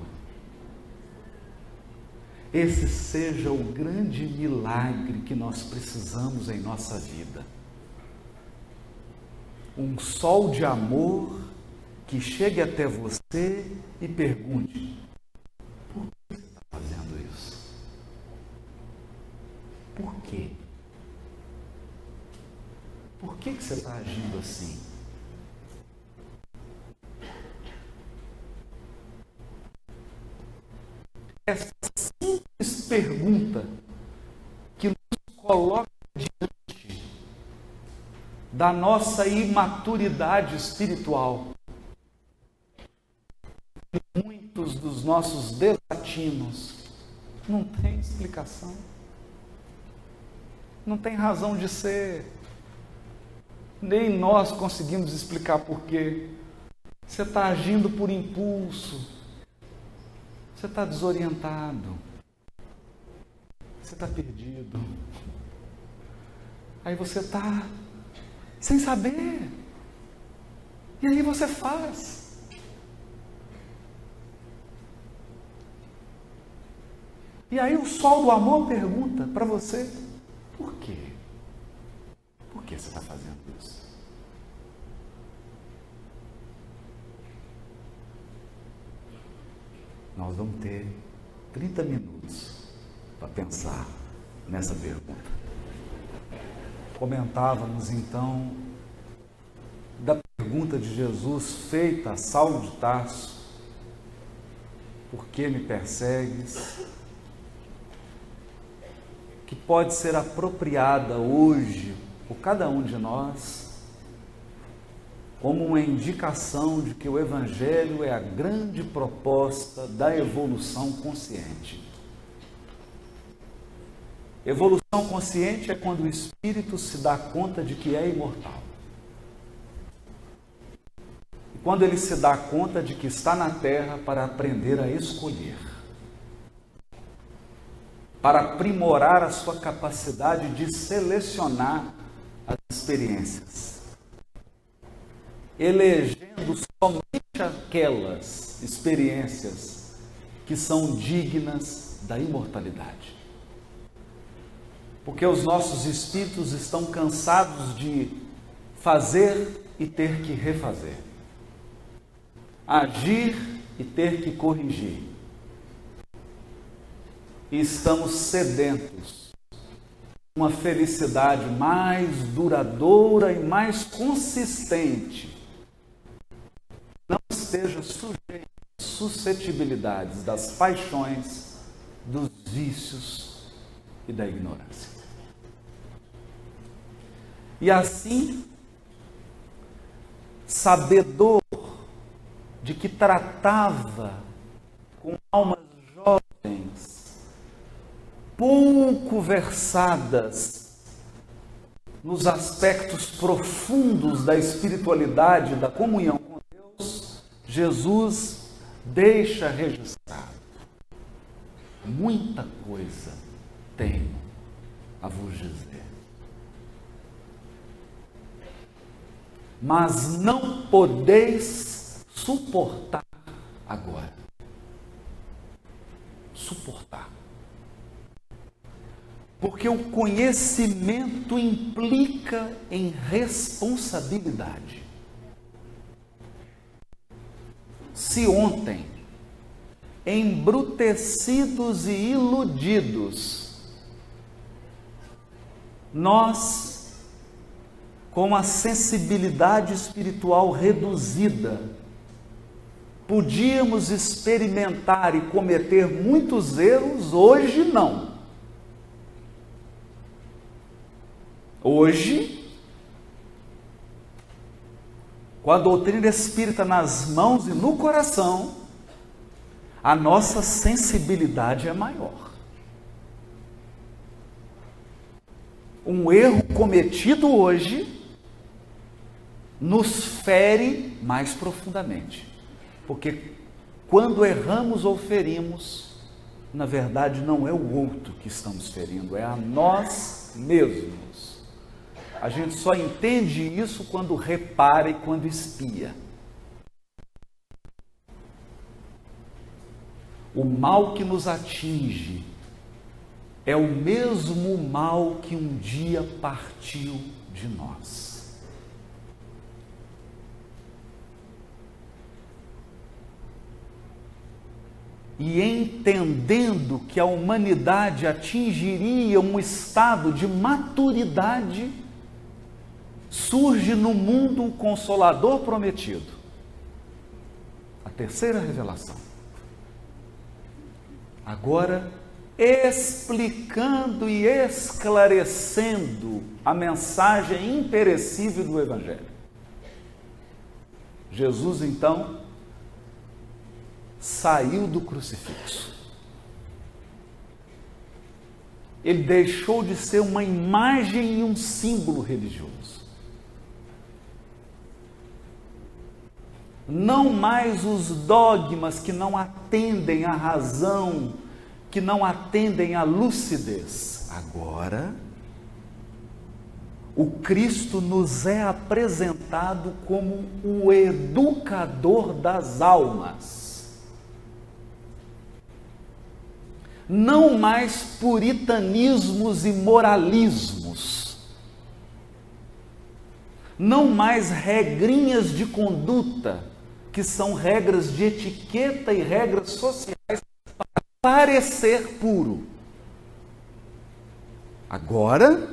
esse seja o grande milagre que nós precisamos em nossa vida. Um sol de amor que chegue até você e pergunte: por que você está fazendo isso? Por quê? Por que, que você está agindo assim? Essa simples pergunta que nos coloca diante da nossa imaturidade espiritual muitos dos nossos desatinos não tem explicação. Não tem razão de ser. Nem nós conseguimos explicar por quê. Você está agindo por impulso. Você está desorientado. Você está perdido. Aí você está sem saber. E aí você faz. E aí o sol do amor pergunta para você: por quê? Por que você está fazendo isso? Nós vamos ter 30 minutos para pensar nessa pergunta. Comentávamos então da pergunta de Jesus feita a Saulo de Tarso: Por que me persegues? Que pode ser apropriada hoje por cada um de nós como uma indicação de que o Evangelho é a grande proposta da evolução consciente. Evolução consciente é quando o espírito se dá conta de que é imortal. E quando ele se dá conta de que está na terra para aprender a escolher para aprimorar a sua capacidade de selecionar as experiências, elegendo somente aquelas experiências que são dignas da imortalidade. Porque os nossos espíritos estão cansados de fazer e ter que refazer, agir e ter que corrigir e estamos sedentos uma felicidade mais duradoura e mais consistente. Não esteja sujeito às suscetibilidades das paixões, dos vícios e da ignorância. E assim, sabedor de que tratava com almas jovens, pouco versadas nos aspectos profundos da espiritualidade, da comunhão com Deus, Jesus deixa registrado muita coisa tenho a vos dizer. Mas não podeis suportar agora. Suportar. Porque o conhecimento implica em responsabilidade. Se ontem, embrutecidos e iludidos, nós, com a sensibilidade espiritual reduzida, podíamos experimentar e cometer muitos erros, hoje não. Hoje, com a doutrina espírita nas mãos e no coração, a nossa sensibilidade é maior. Um erro cometido hoje nos fere mais profundamente. Porque quando erramos ou ferimos, na verdade não é o outro que estamos ferindo, é a nós mesmos. A gente só entende isso quando repara e quando espia. O mal que nos atinge é o mesmo mal que um dia partiu de nós. E entendendo que a humanidade atingiria um estado de maturidade, surge no mundo um consolador prometido. A terceira revelação. Agora, explicando e esclarecendo a mensagem imperecível do Evangelho. Jesus, então, saiu do crucifixo. Ele deixou de ser uma imagem e um símbolo religioso. Não mais os dogmas que não atendem à razão, que não atendem à lucidez. Agora, o Cristo nos é apresentado como o educador das almas. Não mais puritanismos e moralismos. Não mais regrinhas de conduta que são regras de etiqueta e regras sociais para parecer puro. Agora,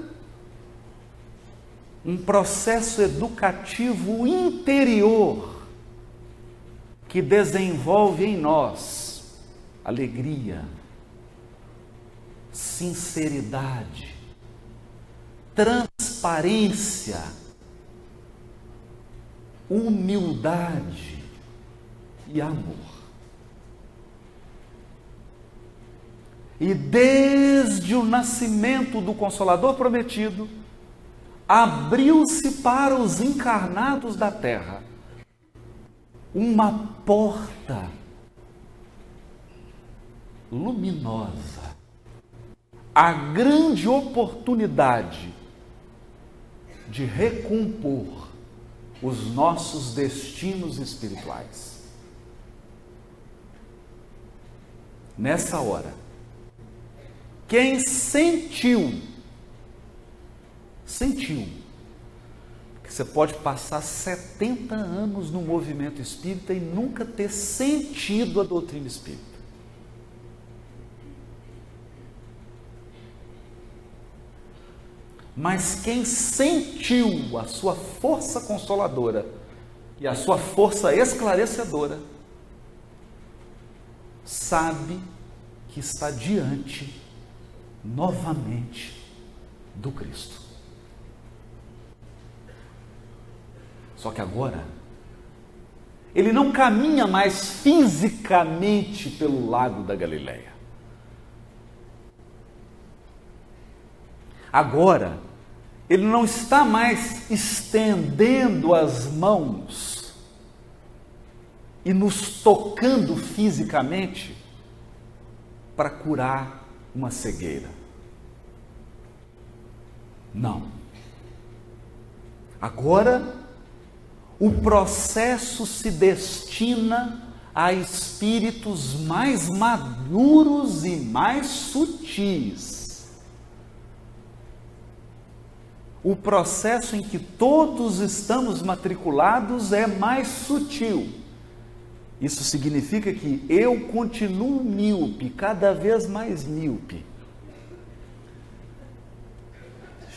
um processo educativo interior que desenvolve em nós alegria, sinceridade, transparência, humildade, e amor. E desde o nascimento do Consolador prometido, abriu-se para os encarnados da terra uma porta luminosa, a grande oportunidade de recompor os nossos destinos espirituais. Nessa hora. Quem sentiu, sentiu, que você pode passar 70 anos no movimento espírita e nunca ter sentido a doutrina espírita. Mas quem sentiu a sua força consoladora e a sua força esclarecedora, sabe que está diante novamente do Cristo. Só que agora, ele não caminha mais fisicamente pelo lago da Galileia. Agora, ele não está mais estendendo as mãos e nos tocando fisicamente, para curar uma cegueira. Não. Agora, o processo se destina a espíritos mais maduros e mais sutis. O processo em que todos estamos matriculados é mais sutil. Isso significa que eu continuo míope, cada vez mais míope.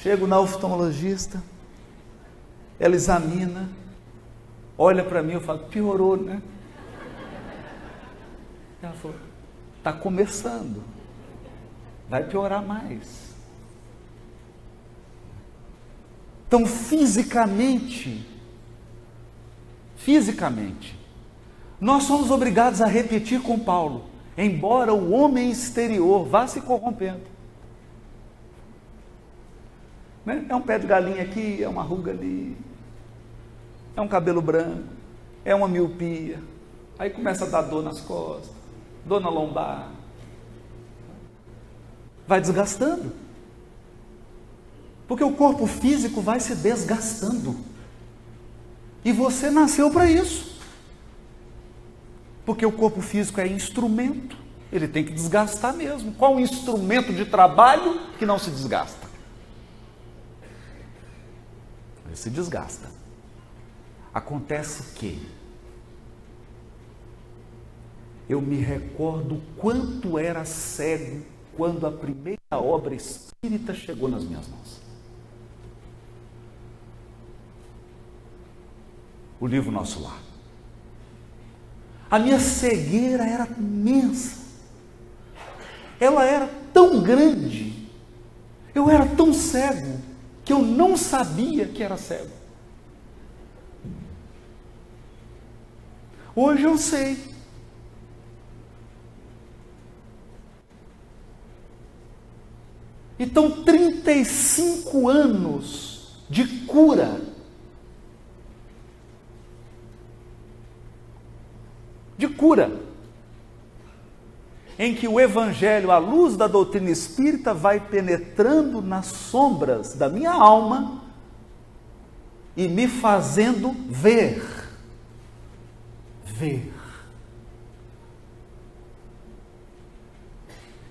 Chego na oftalmologista, ela examina, olha para mim, eu falo, piorou, né? Ela falou: está começando, vai piorar mais. Então, fisicamente, fisicamente, nós somos obrigados a repetir com Paulo, embora o homem exterior vá se corrompendo. Né? É um pé de galinha aqui, é uma ruga ali, é um cabelo branco, é uma miopia, aí começa a dar dor nas costas, dona lombar. Vai desgastando. Porque o corpo físico vai se desgastando. E você nasceu para isso. Porque o corpo físico é instrumento, ele tem que desgastar mesmo. Qual o instrumento de trabalho que não se desgasta? Ele se desgasta. Acontece que eu me recordo quanto era cego quando a primeira obra espírita chegou nas minhas mãos. O livro Nosso Lar. A minha cegueira era imensa. Ela era tão grande. Eu era tão cego que eu não sabia que era cego. Hoje eu sei. Então, 35 anos de cura. De cura. Em que o Evangelho, à luz da doutrina espírita, vai penetrando nas sombras da minha alma e me fazendo ver. Ver.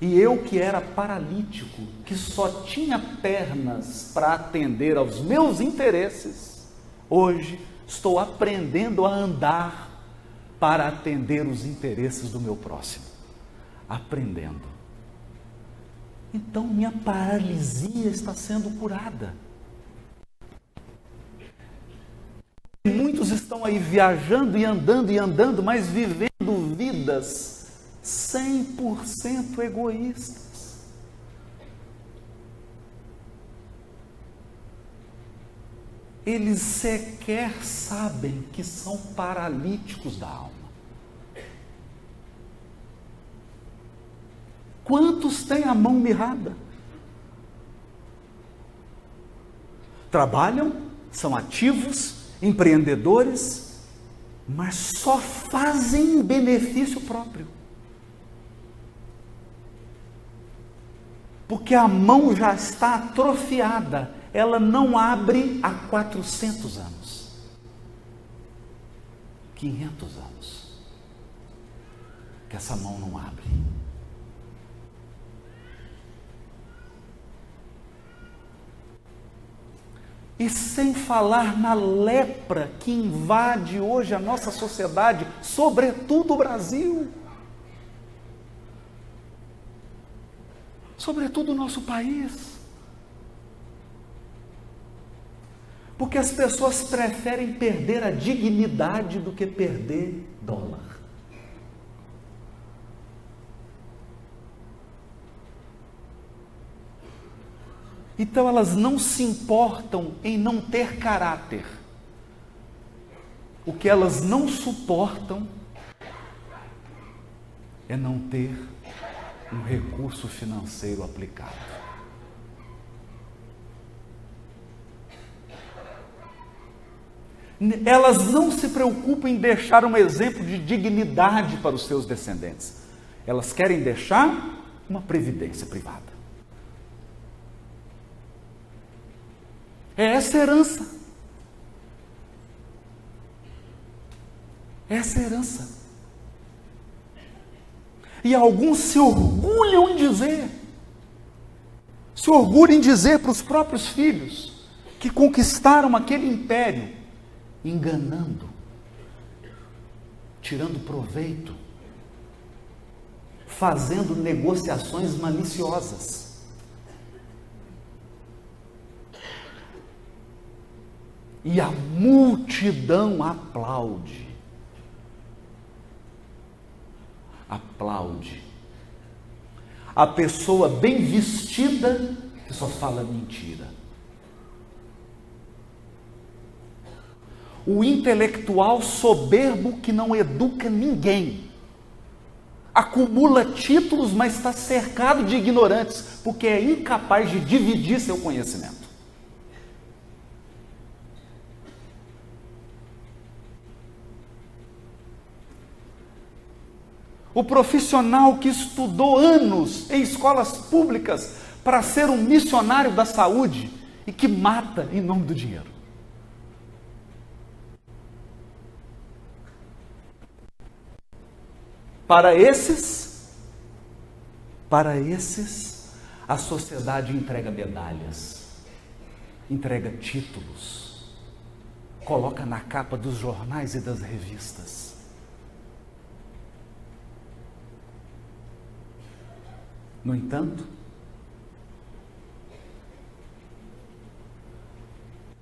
E eu que era paralítico, que só tinha pernas para atender aos meus interesses, hoje estou aprendendo a andar para atender os interesses do meu próximo. Aprendendo. Então minha paralisia está sendo curada. Muitos estão aí viajando e andando e andando, mas vivendo vidas 100% egoístas. Eles sequer sabem que são paralíticos da alma. Quantos têm a mão mirrada? Trabalham, são ativos, empreendedores, mas só fazem benefício próprio. porque a mão já está atrofiada, ela não abre há 400 anos, 500 anos, que essa mão não abre. E sem falar na lepra que invade hoje a nossa sociedade, sobretudo o Brasil. sobretudo o nosso país. Porque as pessoas preferem perder a dignidade do que perder dólar. Então elas não se importam em não ter caráter. O que elas não suportam é não ter um recurso financeiro aplicado. Elas não se preocupam em deixar um exemplo de dignidade para os seus descendentes. Elas querem deixar uma previdência privada. É essa herança. Essa herança. E alguns se orgulham em dizer, se orgulham em dizer para os próprios filhos que conquistaram aquele império, enganando, tirando proveito, fazendo negociações maliciosas. E a multidão aplaude. Aplaude. A pessoa bem vestida que só fala mentira. o intelectual soberbo que não educa ninguém. Acumula títulos, mas está cercado de ignorantes, porque é incapaz de dividir seu conhecimento. O profissional que estudou anos em escolas públicas para ser um missionário da saúde e que mata em nome do dinheiro. Para esses, para esses, a sociedade entrega medalhas, entrega títulos, coloca na capa dos jornais e das revistas. No entanto,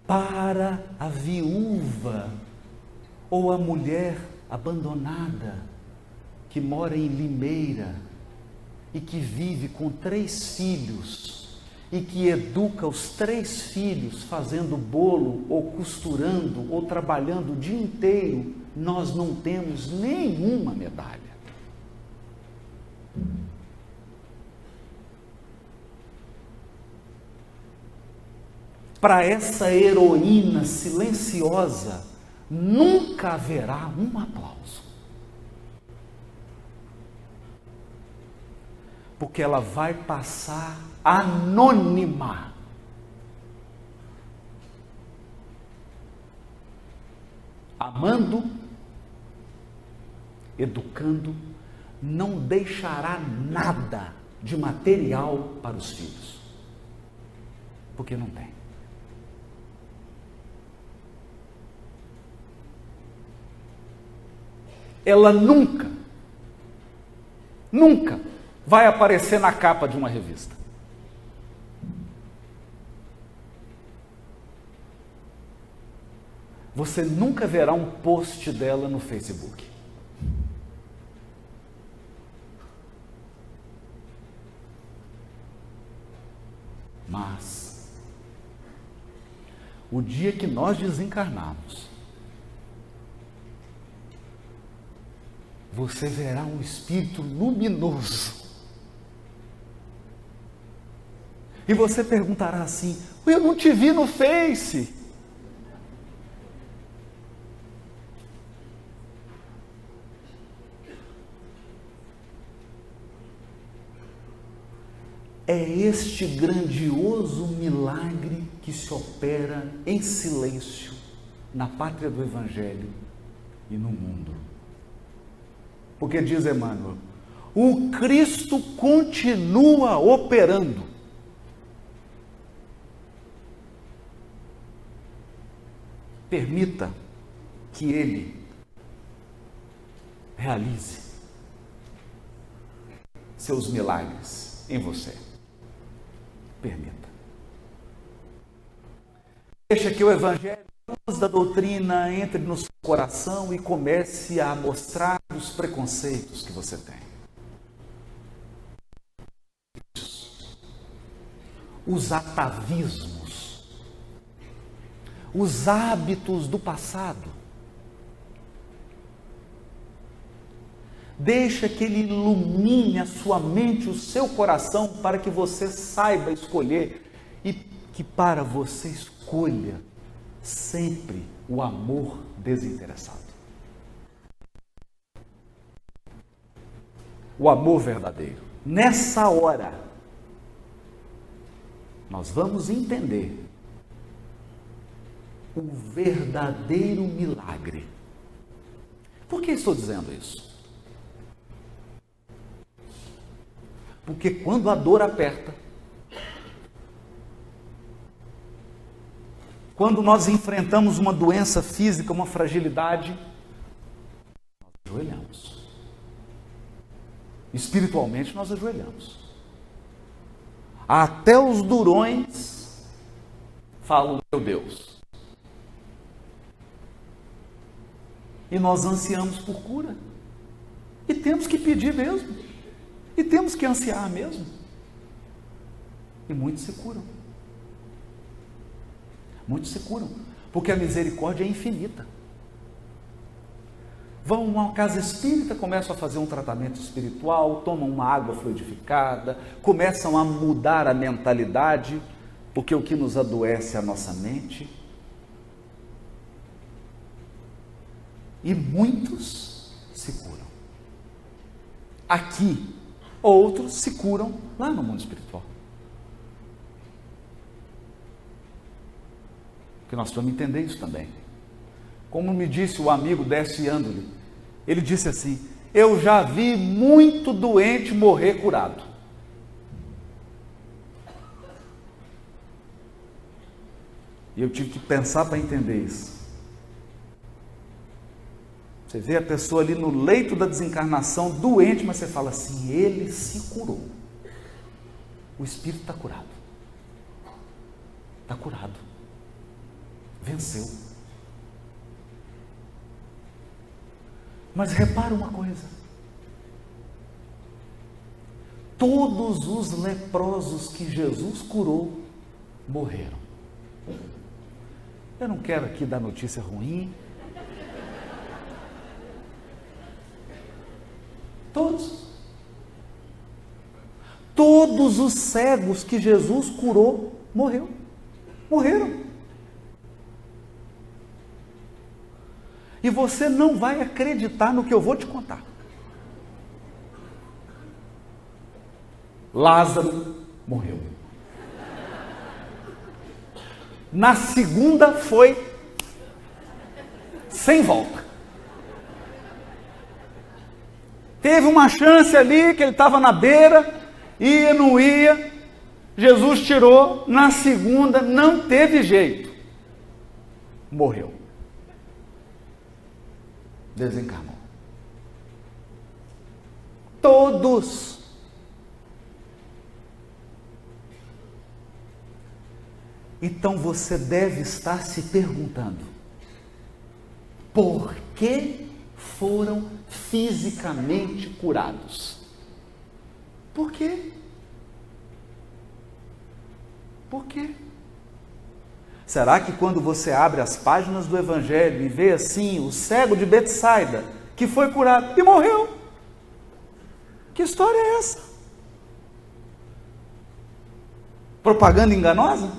para a viúva ou a mulher abandonada, que mora em Limeira e que vive com três filhos e que educa os três filhos fazendo bolo ou costurando ou trabalhando o dia inteiro, nós não temos nenhuma medalha. Para essa heroína silenciosa, nunca haverá um aplauso. porque ela vai passar anônima. Amando, educando, não deixará nada de material para os filhos, porque não tem. Ela nunca, nunca vai aparecer na capa de uma revista. Você nunca verá um post dela no Facebook. Mas, o dia que nós desencarnarmos, você verá um espírito luminoso E você perguntará assim: Eu não te vi no Face. É este grandioso milagre que se opera em silêncio na pátria do Evangelho e no mundo. Porque diz Emmanuel, o Cristo continua operando Permita que Ele realize seus milagres em você. Permita. Deixa que o Evangelho, da doutrina, entre no seu coração e comece a mostrar os preconceitos que você tem. Os atavismos os hábitos do passado. Deixa que ele ilumine a sua mente, o seu coração, para que você saiba escolher e que para você escolha sempre o amor desinteressado. O amor verdadeiro. nessa hora, nós vamos entender o verdadeiro milagre. Por que estou dizendo isso? Porque quando a dor aperta, quando nós enfrentamos uma doença física, uma fragilidade, nós ajoelhamos. Espiritualmente, nós ajoelhamos. Até os durões falam, meu Deus. E nós ansiamos por cura. E temos que pedir mesmo. E temos que ansiar mesmo. E muitos se curam. Muitos se curam. Porque a misericórdia é infinita. Vão a uma casa espírita, começam a fazer um tratamento espiritual, tomam uma água fluidificada, começam a mudar a mentalidade, porque o que nos adoece é a nossa mente. E muitos se curam. Aqui, outros se curam lá no mundo espiritual. Porque nós vamos entender isso também. Como me disse o amigo Décio ele disse assim: Eu já vi muito doente morrer curado. E eu tive que pensar para entender isso. Você vê a pessoa ali no leito da desencarnação, doente, mas você fala assim: ele se curou. O espírito está curado. Está curado. Venceu. Mas repara uma coisa: todos os leprosos que Jesus curou morreram. Eu não quero aqui dar notícia ruim. Todos. Todos os cegos que Jesus curou morreu. Morreram. E você não vai acreditar no que eu vou te contar. Lázaro morreu. Na segunda foi sem volta. Teve uma chance ali que ele estava na beira, ia, não ia. Jesus tirou. Na segunda não teve jeito. Morreu desencarnou. Todos. Então você deve estar se perguntando: por que foram fisicamente curados? Por quê? Por quê? Será que quando você abre as páginas do Evangelho e vê assim o cego de Betsaida, que foi curado e morreu? Que história é essa? Propaganda enganosa?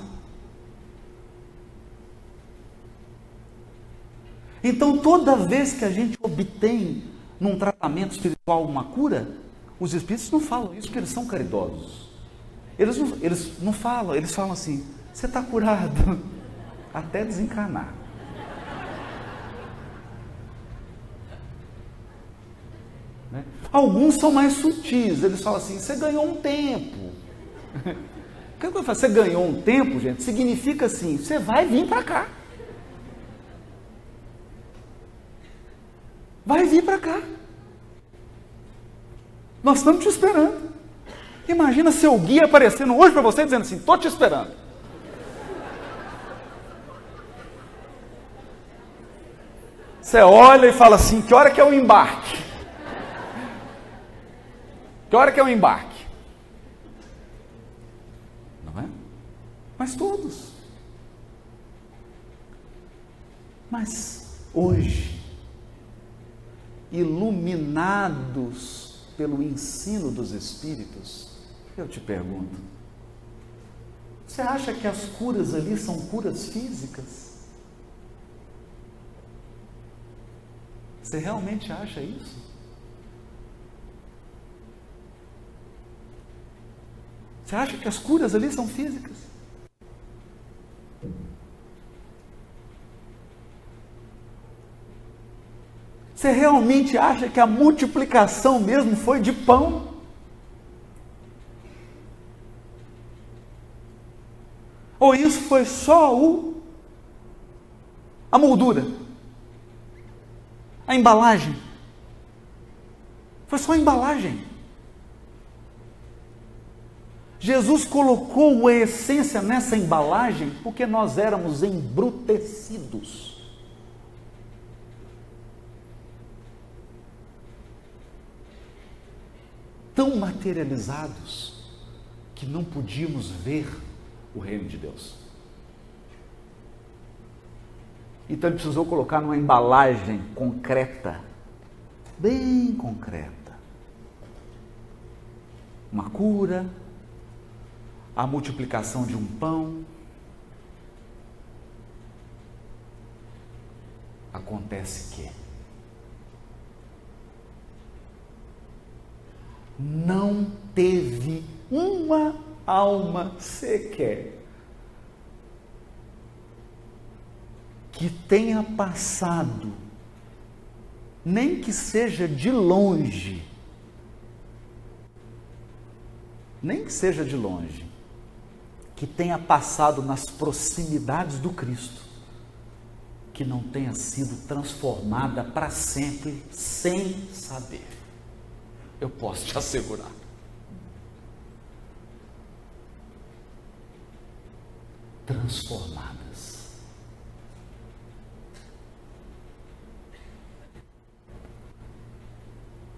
Então, toda vez que a gente obtém num tratamento espiritual uma cura, os espíritos não falam isso porque eles são caridosos. Eles não, eles não falam, eles falam assim: você está curado até desencarnar. Né? Alguns são mais sutis, eles falam assim: você ganhou um tempo. [LAUGHS] O que eu falo? Você ganhou um tempo, gente, significa assim: você vai vir para cá. Vai vir para cá. Nós estamos te esperando. Imagina seu guia aparecendo hoje para você dizendo assim: estou te esperando. Você olha e fala assim: que hora que é o embarque? Que hora que é o embarque? Não é? Mas todos. Mas hoje, iluminados pelo ensino dos Espíritos, eu te pergunto: você acha que as curas ali são curas físicas? Você realmente acha isso? Você acha que as curas ali são físicas? Você realmente acha que a multiplicação mesmo foi de pão? Ou isso foi só o a moldura? A embalagem? Foi só a embalagem. Jesus colocou a essência nessa embalagem porque nós éramos embrutecidos. tão materializados que não podíamos ver o reino de Deus. Então ele precisou colocar numa embalagem concreta, bem concreta. Uma cura, a multiplicação de um pão. Acontece que não teve uma alma sequer que tenha passado, nem que seja de longe, nem que seja de longe, que tenha passado nas proximidades do Cristo, que não tenha sido transformada para sempre sem saber eu posso te assegurar. Transformadas.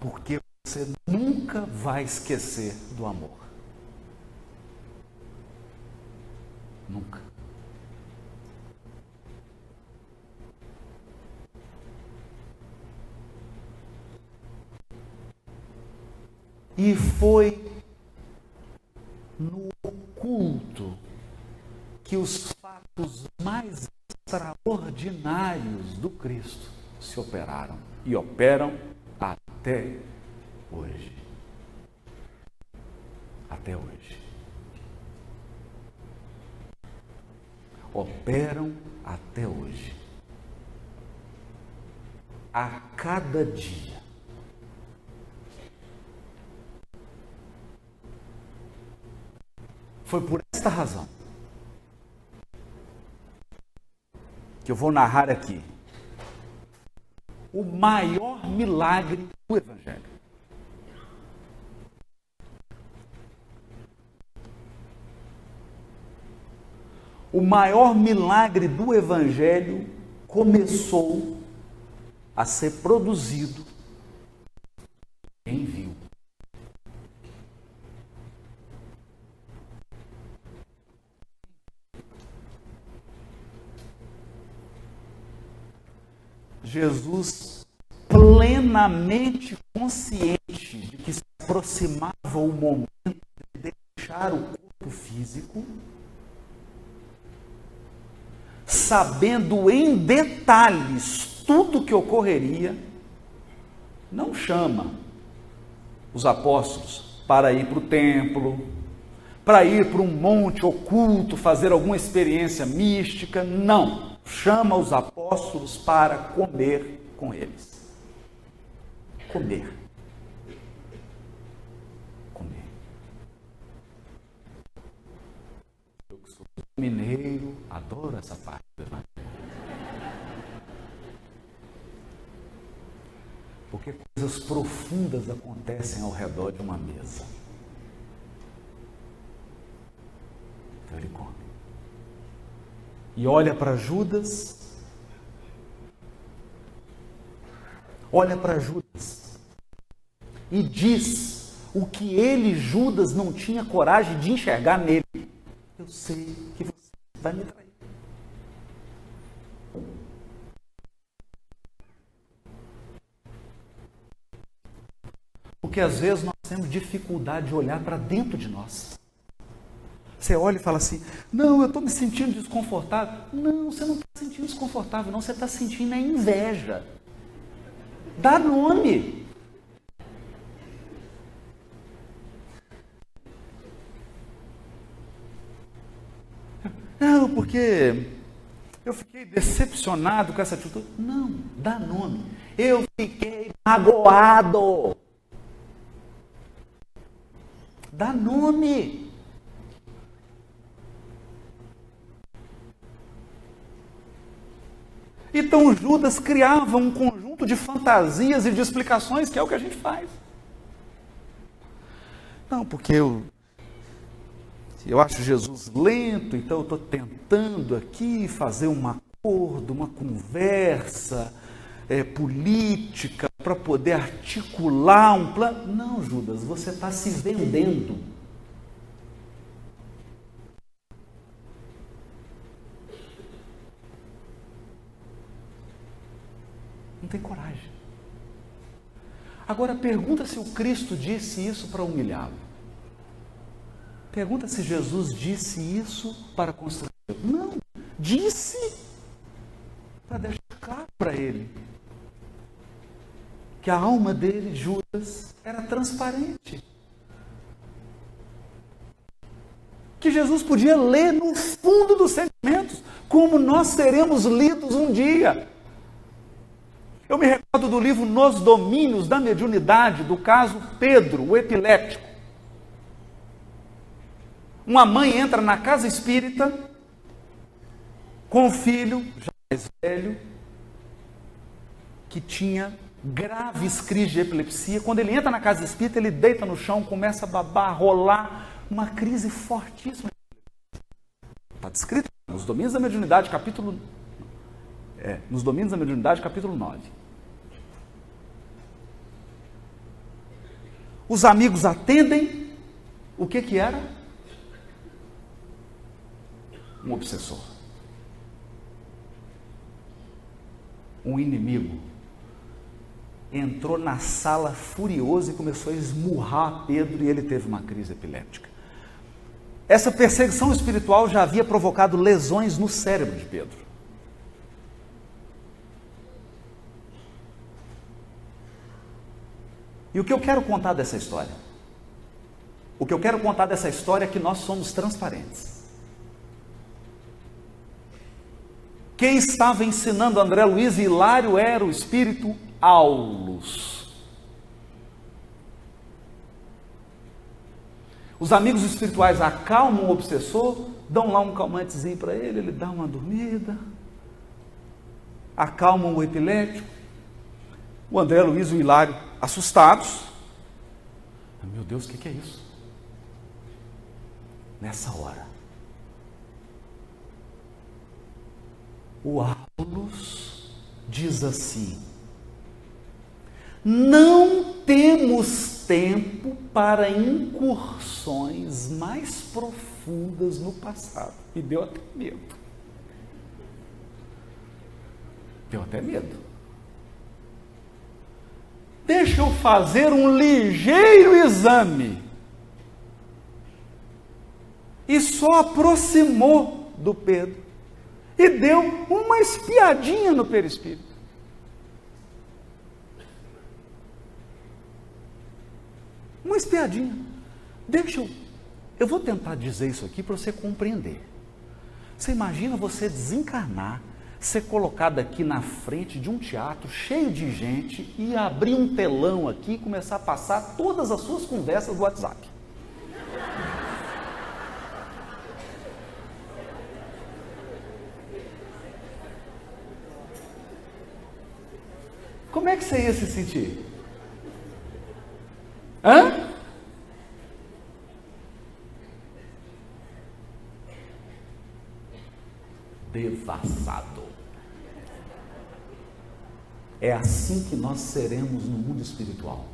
Porque você nunca vai esquecer do amor. Nunca. E foi no oculto que os fatos mais extraordinários do Cristo se operaram e operam até hoje. Até hoje. Operam até hoje. A cada dia Foi por esta razão que eu vou narrar aqui o maior milagre do Evangelho. O maior milagre do Evangelho começou a ser produzido Jesus, plenamente consciente de que se aproximava o momento de deixar o corpo físico, sabendo em detalhes tudo o que ocorreria, não chama os apóstolos para ir para o templo, para ir para um monte oculto, fazer alguma experiência mística, não chama os apóstolos para comer com eles. Comer. Comer. Eu que sou mineiro, adoro essa parte. Porque coisas profundas acontecem ao redor de uma mesa. Então ele come e olha para Judas. Olha para Judas e diz o que ele, Judas, não tinha coragem de enxergar nele. Eu sei que você vai me trair. Porque às vezes nós temos dificuldade de olhar para dentro de nós. Você olha e fala assim: Não, eu estou me sentindo desconfortável. Não, você não está sentindo desconfortável, não, você está sentindo a inveja. Dá nome. [LAUGHS] não, porque eu fiquei decepcionado com essa atitude. Não, dá nome. Eu fiquei magoado. Dá nome. Então Judas criava um conjunto de fantasias e de explicações, que é o que a gente faz. Não, porque eu, eu acho Jesus lento, então eu estou tentando aqui fazer um acordo, uma conversa é, política para poder articular um plano. Não, Judas, você está se vendendo. Não tem coragem. Agora pergunta se o Cristo disse isso para humilhá-lo. Pergunta se Jesus disse isso para constranger. Não, disse para deixar claro para ele que a alma dele, Judas, era transparente. Que Jesus podia ler no fundo dos sentimentos, como nós seremos lidos um dia. Eu me recordo do livro Nos Domínios da Mediunidade, do caso Pedro, o epiléptico. Uma mãe entra na casa espírita com o filho, já mais velho, que tinha graves crises de epilepsia. Quando ele entra na casa espírita, ele deita no chão, começa a babar, rolar, uma crise fortíssima. Está descrito nos Domínios da Mediunidade, capítulo. É, nos Domínios da Mediunidade, capítulo 9. Os amigos atendem. O que que era? Um obsessor. Um inimigo. Entrou na sala furioso e começou a esmurrar Pedro e ele teve uma crise epiléptica. Essa perseguição espiritual já havia provocado lesões no cérebro de Pedro. E o que eu quero contar dessa história? O que eu quero contar dessa história é que nós somos transparentes. Quem estava ensinando André Luiz e Hilário era o espírito Aulus. Os amigos espirituais acalmam o obsessor, dão lá um calmantezinho para ele, ele dá uma dormida, acalmam o epilético. O André Luiz e o Hilário assustados. Meu Deus, o que, é isso? Nessa hora, o Aulus diz assim: Não temos tempo para incursões mais profundas no passado. E deu até medo. Deu até medo. Deixa eu fazer um ligeiro exame. E só aproximou do Pedro e deu uma espiadinha no perispírito. Uma espiadinha. Deixa eu. Eu vou tentar dizer isso aqui para você compreender. Você imagina você desencarnar ser colocado aqui na frente de um teatro cheio de gente e abrir um telão aqui e começar a passar todas as suas conversas do WhatsApp. Como é que você ia se sentir? Hã? Devassado. É assim que nós seremos no mundo espiritual.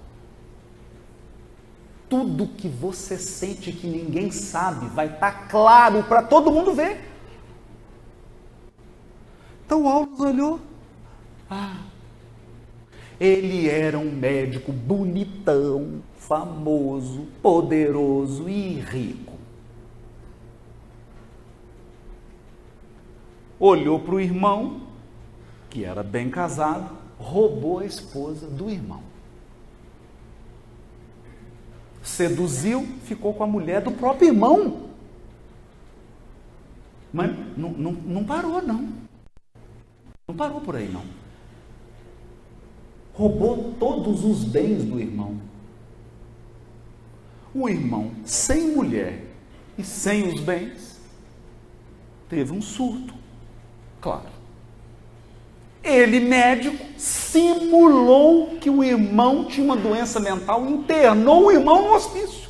Tudo que você sente que ninguém sabe vai estar tá claro para todo mundo ver. Então Aulos olhou. Ah, ele era um médico bonitão, famoso, poderoso e rico. Olhou para o irmão, que era bem casado, roubou a esposa do irmão. Seduziu, ficou com a mulher do próprio irmão. Mas não, não, não parou, não. Não parou por aí, não. Roubou todos os bens do irmão. O irmão, sem mulher e sem os bens, teve um surto. Claro. Ele, médico, simulou que o irmão tinha uma doença mental, internou o irmão no hospício.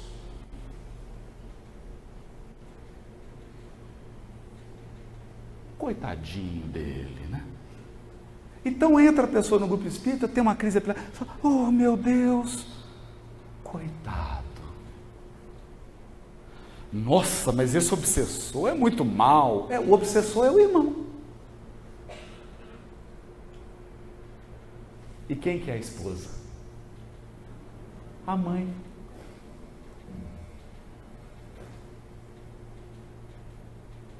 Coitadinho dele, né? Então entra a pessoa no grupo espírita, tem uma crise fala, oh meu Deus, coitado. Nossa, mas esse obsessor é muito mal. É, o obsessor é o irmão. E quem que é a esposa? A mãe.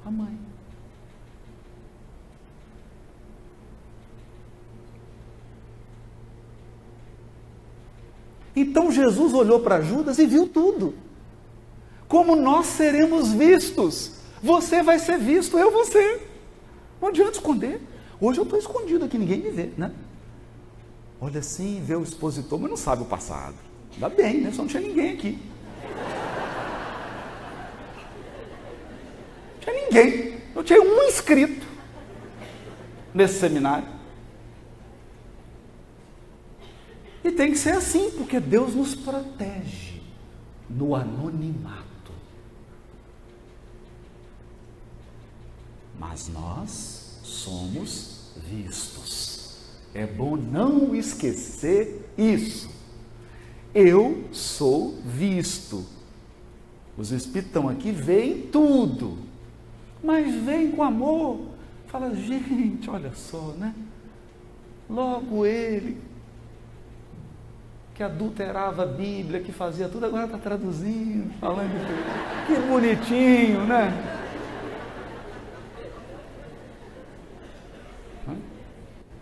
A mãe. Então Jesus olhou para Judas e viu tudo. Como nós seremos vistos. Você vai ser visto, eu vou ser. Não adianta esconder. Hoje eu estou escondido aqui, ninguém me vê, né? Olha assim, vê o expositor, mas não sabe o passado. Ainda bem, né? Só não tinha ninguém aqui. Não tinha ninguém. Não tinha um inscrito nesse seminário. E tem que ser assim, porque Deus nos protege no anonimato. Mas nós somos vistos. É bom não esquecer isso. Eu sou visto. Os espíritos aqui, veem tudo, mas vem com amor. Fala, gente, olha só, né? Logo ele, que adulterava a Bíblia, que fazia tudo, agora está traduzindo, falando que bonitinho, né?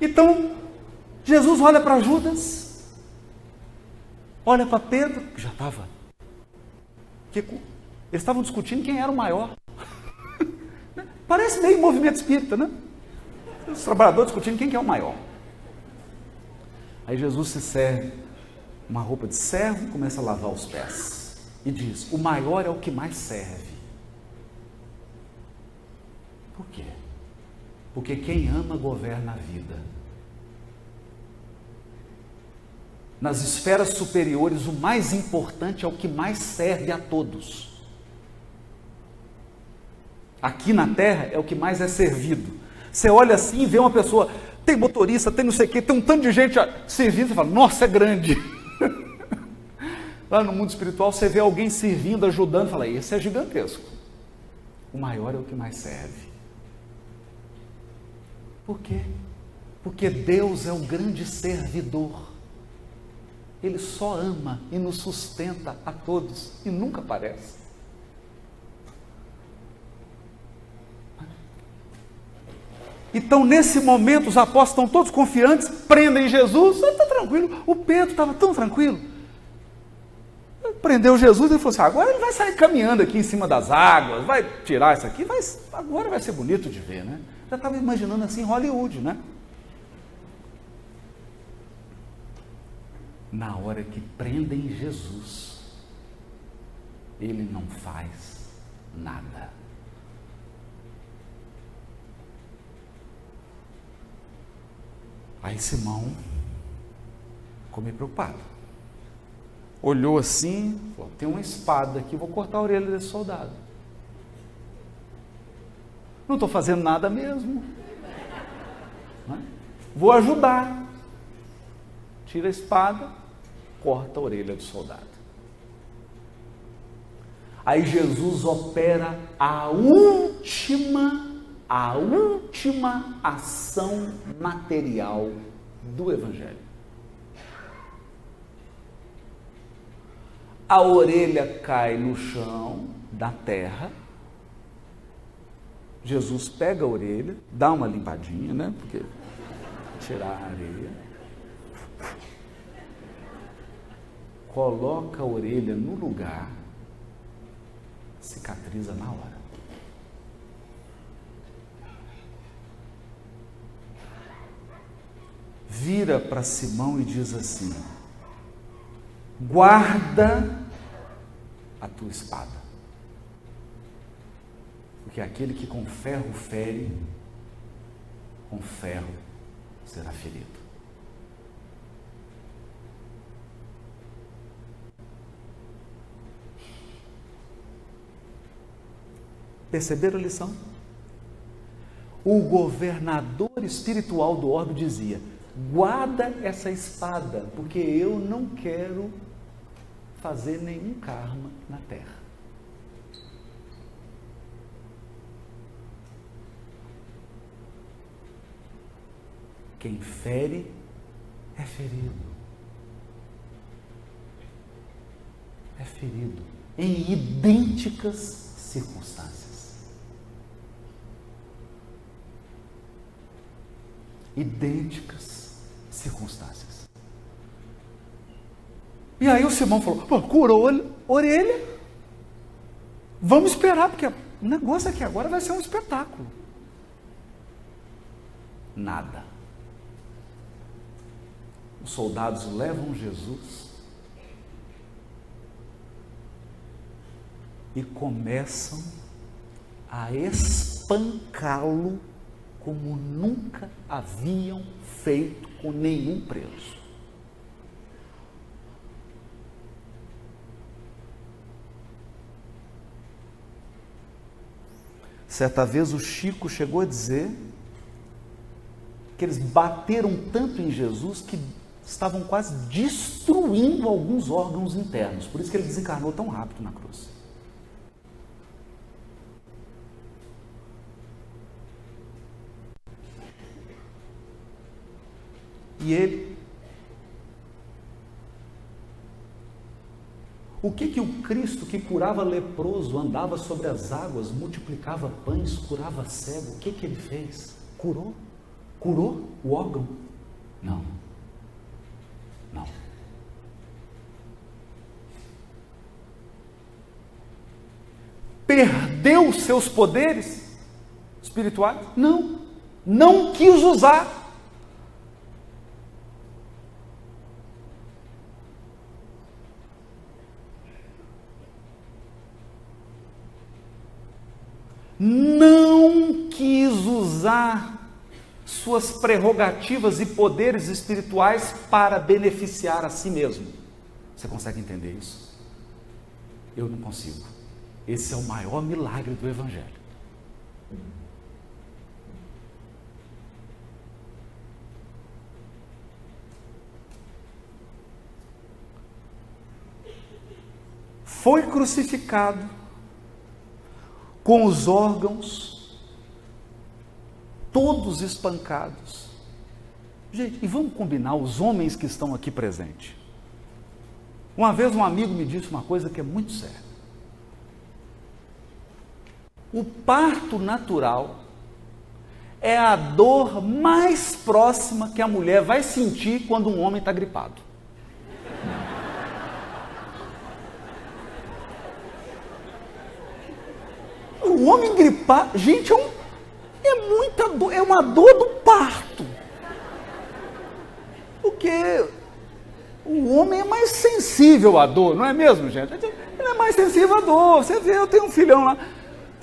Então, Jesus olha para Judas, olha para Pedro, que já estava. Eles estavam discutindo quem era o maior. [LAUGHS] Parece meio movimento espírita, né? Os trabalhadores discutindo quem que é o maior. Aí Jesus se serve uma roupa de servo começa a lavar os pés. E diz: O maior é o que mais serve. Por quê? Porque quem ama governa a vida. Nas esferas superiores, o mais importante é o que mais serve a todos. Aqui na terra é o que mais é servido. Você olha assim e vê uma pessoa, tem motorista, tem não sei o quê, tem um tanto de gente servindo, você fala, nossa, é grande. [LAUGHS] Lá no mundo espiritual, você vê alguém servindo, ajudando, fala, esse é gigantesco. O maior é o que mais serve. Por quê? Porque Deus é o grande servidor. Ele só ama e nos sustenta a todos e nunca aparece. Então, nesse momento, os apóstolos estão todos confiantes, prendem Jesus, está tranquilo. O Pedro estava tão tranquilo. Prendeu Jesus e falou assim: agora ele vai sair caminhando aqui em cima das águas, vai tirar isso aqui, vai, agora vai ser bonito de ver, né? Já estava imaginando assim Hollywood, né? Na hora que prendem Jesus, ele não faz nada. Aí Simão ficou meio preocupado. Olhou assim, falou, tem uma espada aqui, vou cortar a orelha desse soldado. Não estou fazendo nada mesmo. É? Vou ajudar. Tira a espada, corta a orelha do soldado. Aí Jesus opera a última, a última ação material do Evangelho. A orelha cai no chão da terra. Jesus pega a orelha, dá uma limpadinha, né? Porque tirar a areia coloca a orelha no lugar, cicatriza na hora. Vira para Simão e diz assim: guarda a tua espada. Porque aquele que com ferro fere, com ferro será ferido. Perceberam a lição? O governador espiritual do orbe dizia: guarda essa espada, porque eu não quero fazer nenhum karma na terra. Quem fere é ferido. É ferido em idênticas circunstâncias. Idênticas circunstâncias. E aí o Simão falou: curou a orelha. Vamos esperar, porque o negócio aqui agora vai ser um espetáculo. Nada. Os soldados levam Jesus e começam a espancá-lo como nunca haviam feito com nenhum preso. Certa vez o Chico chegou a dizer que eles bateram tanto em Jesus que estavam quase destruindo alguns órgãos internos. Por isso que ele desencarnou tão rápido na cruz. E ele. O que que o Cristo que curava leproso, andava sobre as águas, multiplicava pães, curava cego, o que que ele fez? Curou? Curou o órgão? Não. Não. Perdeu seus poderes espirituais? Não. Não quis usar. Não quis usar suas prerrogativas e poderes espirituais para beneficiar a si mesmo. Você consegue entender isso? Eu não consigo. Esse é o maior milagre do Evangelho. Foi crucificado com os órgãos todos espancados. Gente, e vamos combinar os homens que estão aqui presentes. Uma vez um amigo me disse uma coisa que é muito séria. O parto natural é a dor mais próxima que a mulher vai sentir quando um homem está gripado. O homem gripar, gente, é, um, é muita dor, é uma dor do parto. Porque o homem é mais sensível à dor, não é mesmo, gente? Ele é mais sensível à dor. Você vê, eu tenho um filhão lá,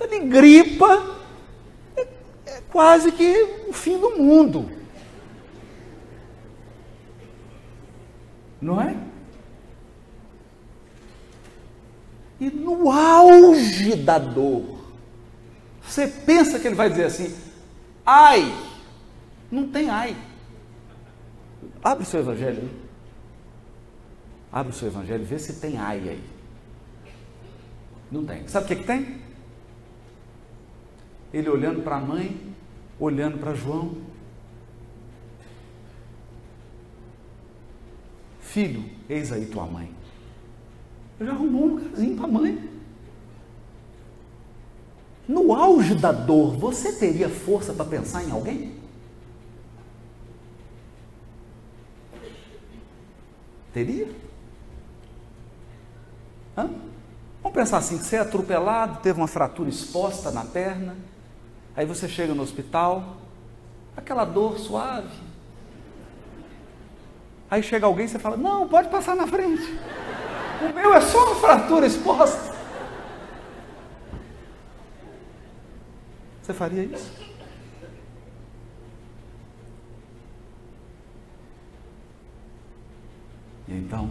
ele gripa, é, é quase que o fim do mundo. Não é? E no auge da dor, você pensa que ele vai dizer assim, ai, não tem ai. Abre o seu evangelho aí. Abre o seu evangelho e vê se tem ai aí. Não tem. Sabe o que, que tem? Ele olhando para a mãe, olhando para João. Filho, eis aí tua mãe. Já arrumou um lugarzinho para a mãe. No auge da dor, você teria força para pensar em alguém? Teria? Hã? Vamos pensar assim: você é atropelado, teve uma fratura exposta na perna, aí você chega no hospital, aquela dor suave. Aí chega alguém e você fala: Não, pode passar na frente. O meu é só uma fratura exposta. Você faria isso? E então,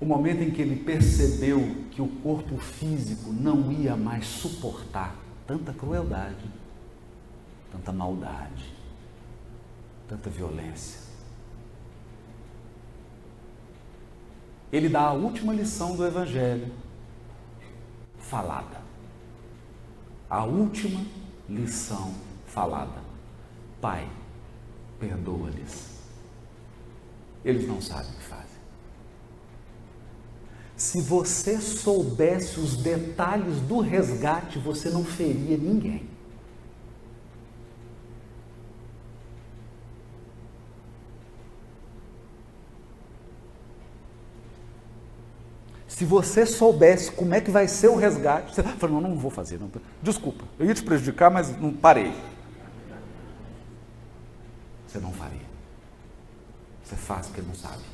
o momento em que ele percebeu que o corpo físico não ia mais suportar tanta crueldade, tanta maldade, tanta violência. Ele dá a última lição do Evangelho, falada. A última lição falada. Pai, perdoa-lhes. Eles não sabem o que fazem. Se você soubesse os detalhes do resgate, você não feria ninguém. Se você soubesse como é que vai ser o resgate, você fala, não, não vou fazer. Não. Desculpa, eu ia te prejudicar, mas não parei você não faria. Você faz porque não sabe.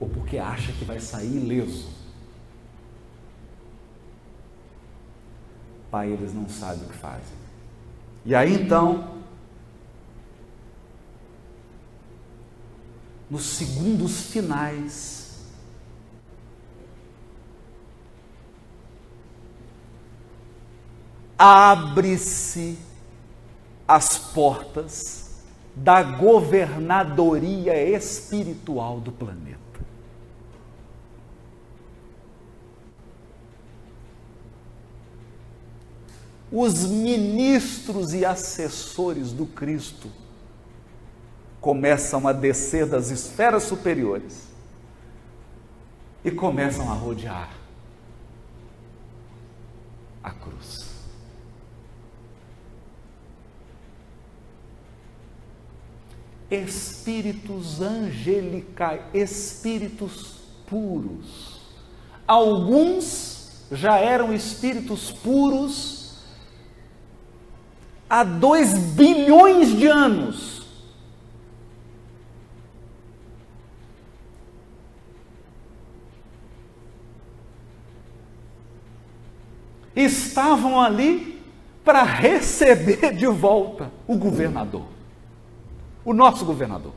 Ou porque acha que vai sair ileso. Pai, eles não sabem o que fazem. E aí então, nos segundos finais, abre-se as portas da governadoria espiritual do planeta. Os ministros e assessores do Cristo começam a descer das esferas superiores e começam a rodear a cruz. Espíritos angelicais, espíritos puros. Alguns já eram espíritos puros há dois bilhões de anos. Estavam ali para receber de volta o governador o nosso governador.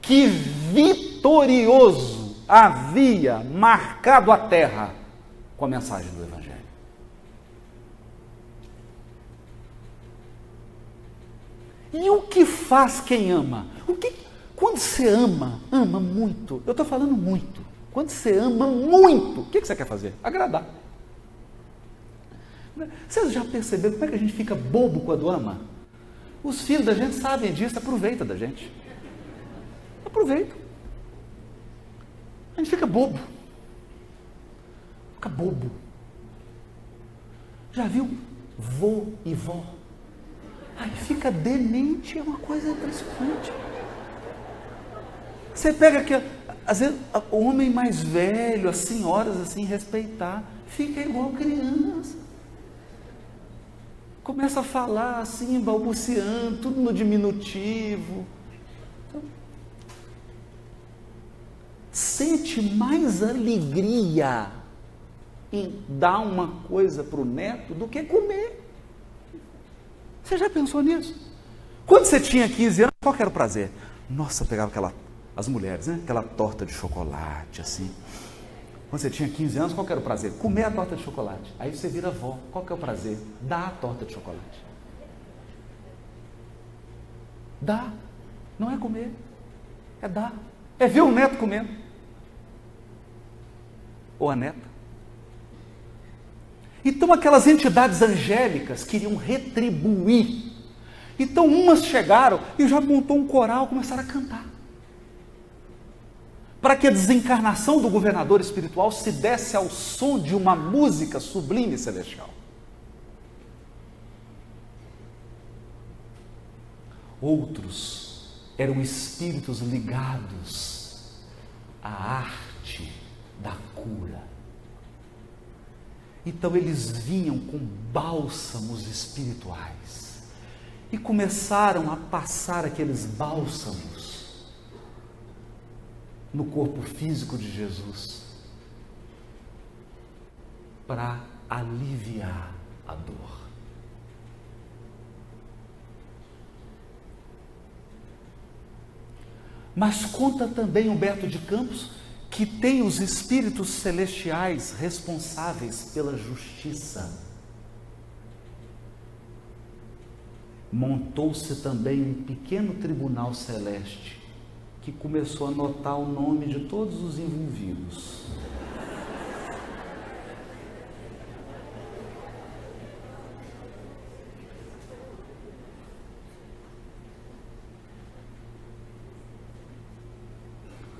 Que vitorioso havia marcado a terra com a mensagem do Evangelho. E o que faz quem ama? O que, quando você ama, ama muito, eu estou falando muito. Quando você ama muito, o que, que você quer fazer? Agradar. Vocês já perceberam como é que a gente fica bobo quando ama? Os filhos da gente sabem disso, aproveita da gente. Aproveita. A gente fica bobo. Fica bobo. Já viu vô e vó? Aí fica demente, é uma coisa impressionante. Você pega aqui, às vezes, o homem mais velho, as senhoras assim, respeitar, fica igual criança começa a falar assim, balbuciando, tudo no diminutivo. Então, sente mais alegria em dar uma coisa para o neto do que comer. Você já pensou nisso? Quando você tinha 15 anos, qual era o prazer? Nossa, pegava aquela, as mulheres, né? Aquela torta de chocolate, assim. Quando você tinha 15 anos, qual era o prazer? Comer a torta de chocolate. Aí você vira avó. Qual que é o prazer? Dar a torta de chocolate. Dá. Não é comer. É dar. É ver o neto comendo. Ou a neta. Então aquelas entidades angélicas queriam retribuir. Então umas chegaram e já montou um coral, começaram a cantar para que a desencarnação do governador espiritual se desse ao som de uma música sublime e celestial. Outros eram espíritos ligados à arte da cura. Então eles vinham com bálsamos espirituais e começaram a passar aqueles bálsamos no corpo físico de Jesus para aliviar a dor. Mas conta também Humberto de Campos que tem os espíritos celestiais responsáveis pela justiça. Montou-se também um pequeno tribunal celeste que começou a anotar o nome de todos os envolvidos.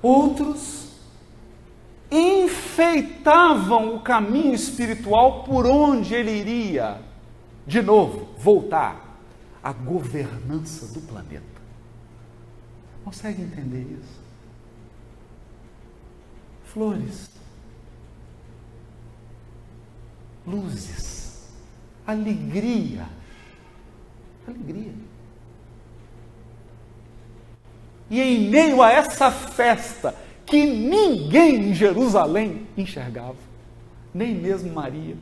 Outros enfeitavam o caminho espiritual por onde ele iria, de novo, voltar à governança do planeta. Consegue entender isso? Flores, luzes, alegria, alegria. E em meio a essa festa, que ninguém em Jerusalém enxergava, nem mesmo Maria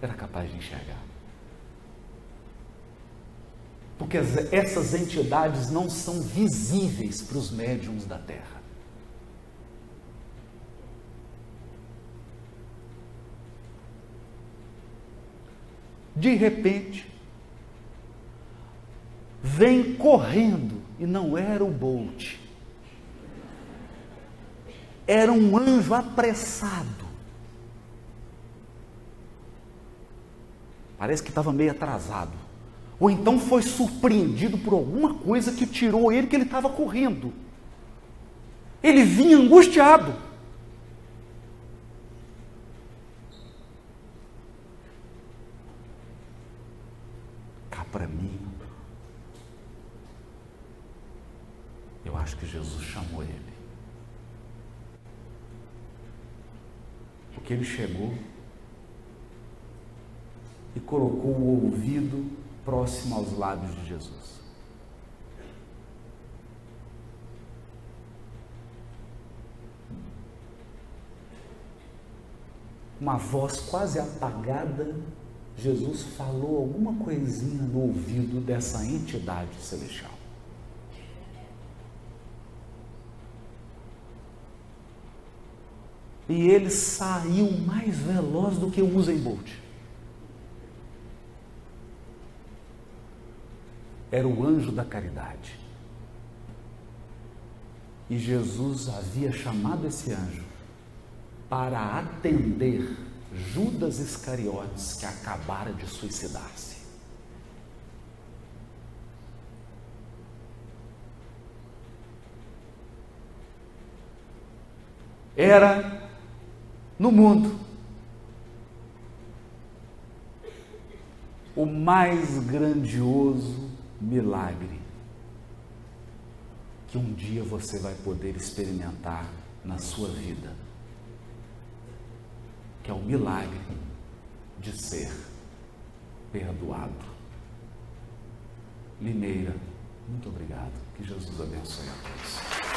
era capaz de enxergar. Porque essas entidades não são visíveis para os médiums da terra. De repente, vem correndo e não era o Bolt. Era um anjo apressado. Parece que estava meio atrasado. Ou então foi surpreendido por alguma coisa que tirou ele que ele estava correndo. Ele vinha angustiado. Cá para mim, Eu acho que Jesus chamou ele. Porque ele chegou e colocou o ouvido próximo aos lábios de Jesus. Uma voz quase apagada, Jesus falou alguma coisinha no ouvido dessa entidade celestial. e ele saiu mais veloz do que o Usain Bolt. Era o anjo da caridade. E Jesus havia chamado esse anjo para atender Judas Iscariotes, que acabara de suicidar-se. Era no mundo. O mais grandioso milagre que um dia você vai poder experimentar na sua vida, que é o milagre de ser perdoado. Limeira, muito obrigado. Que Jesus abençoe a todos.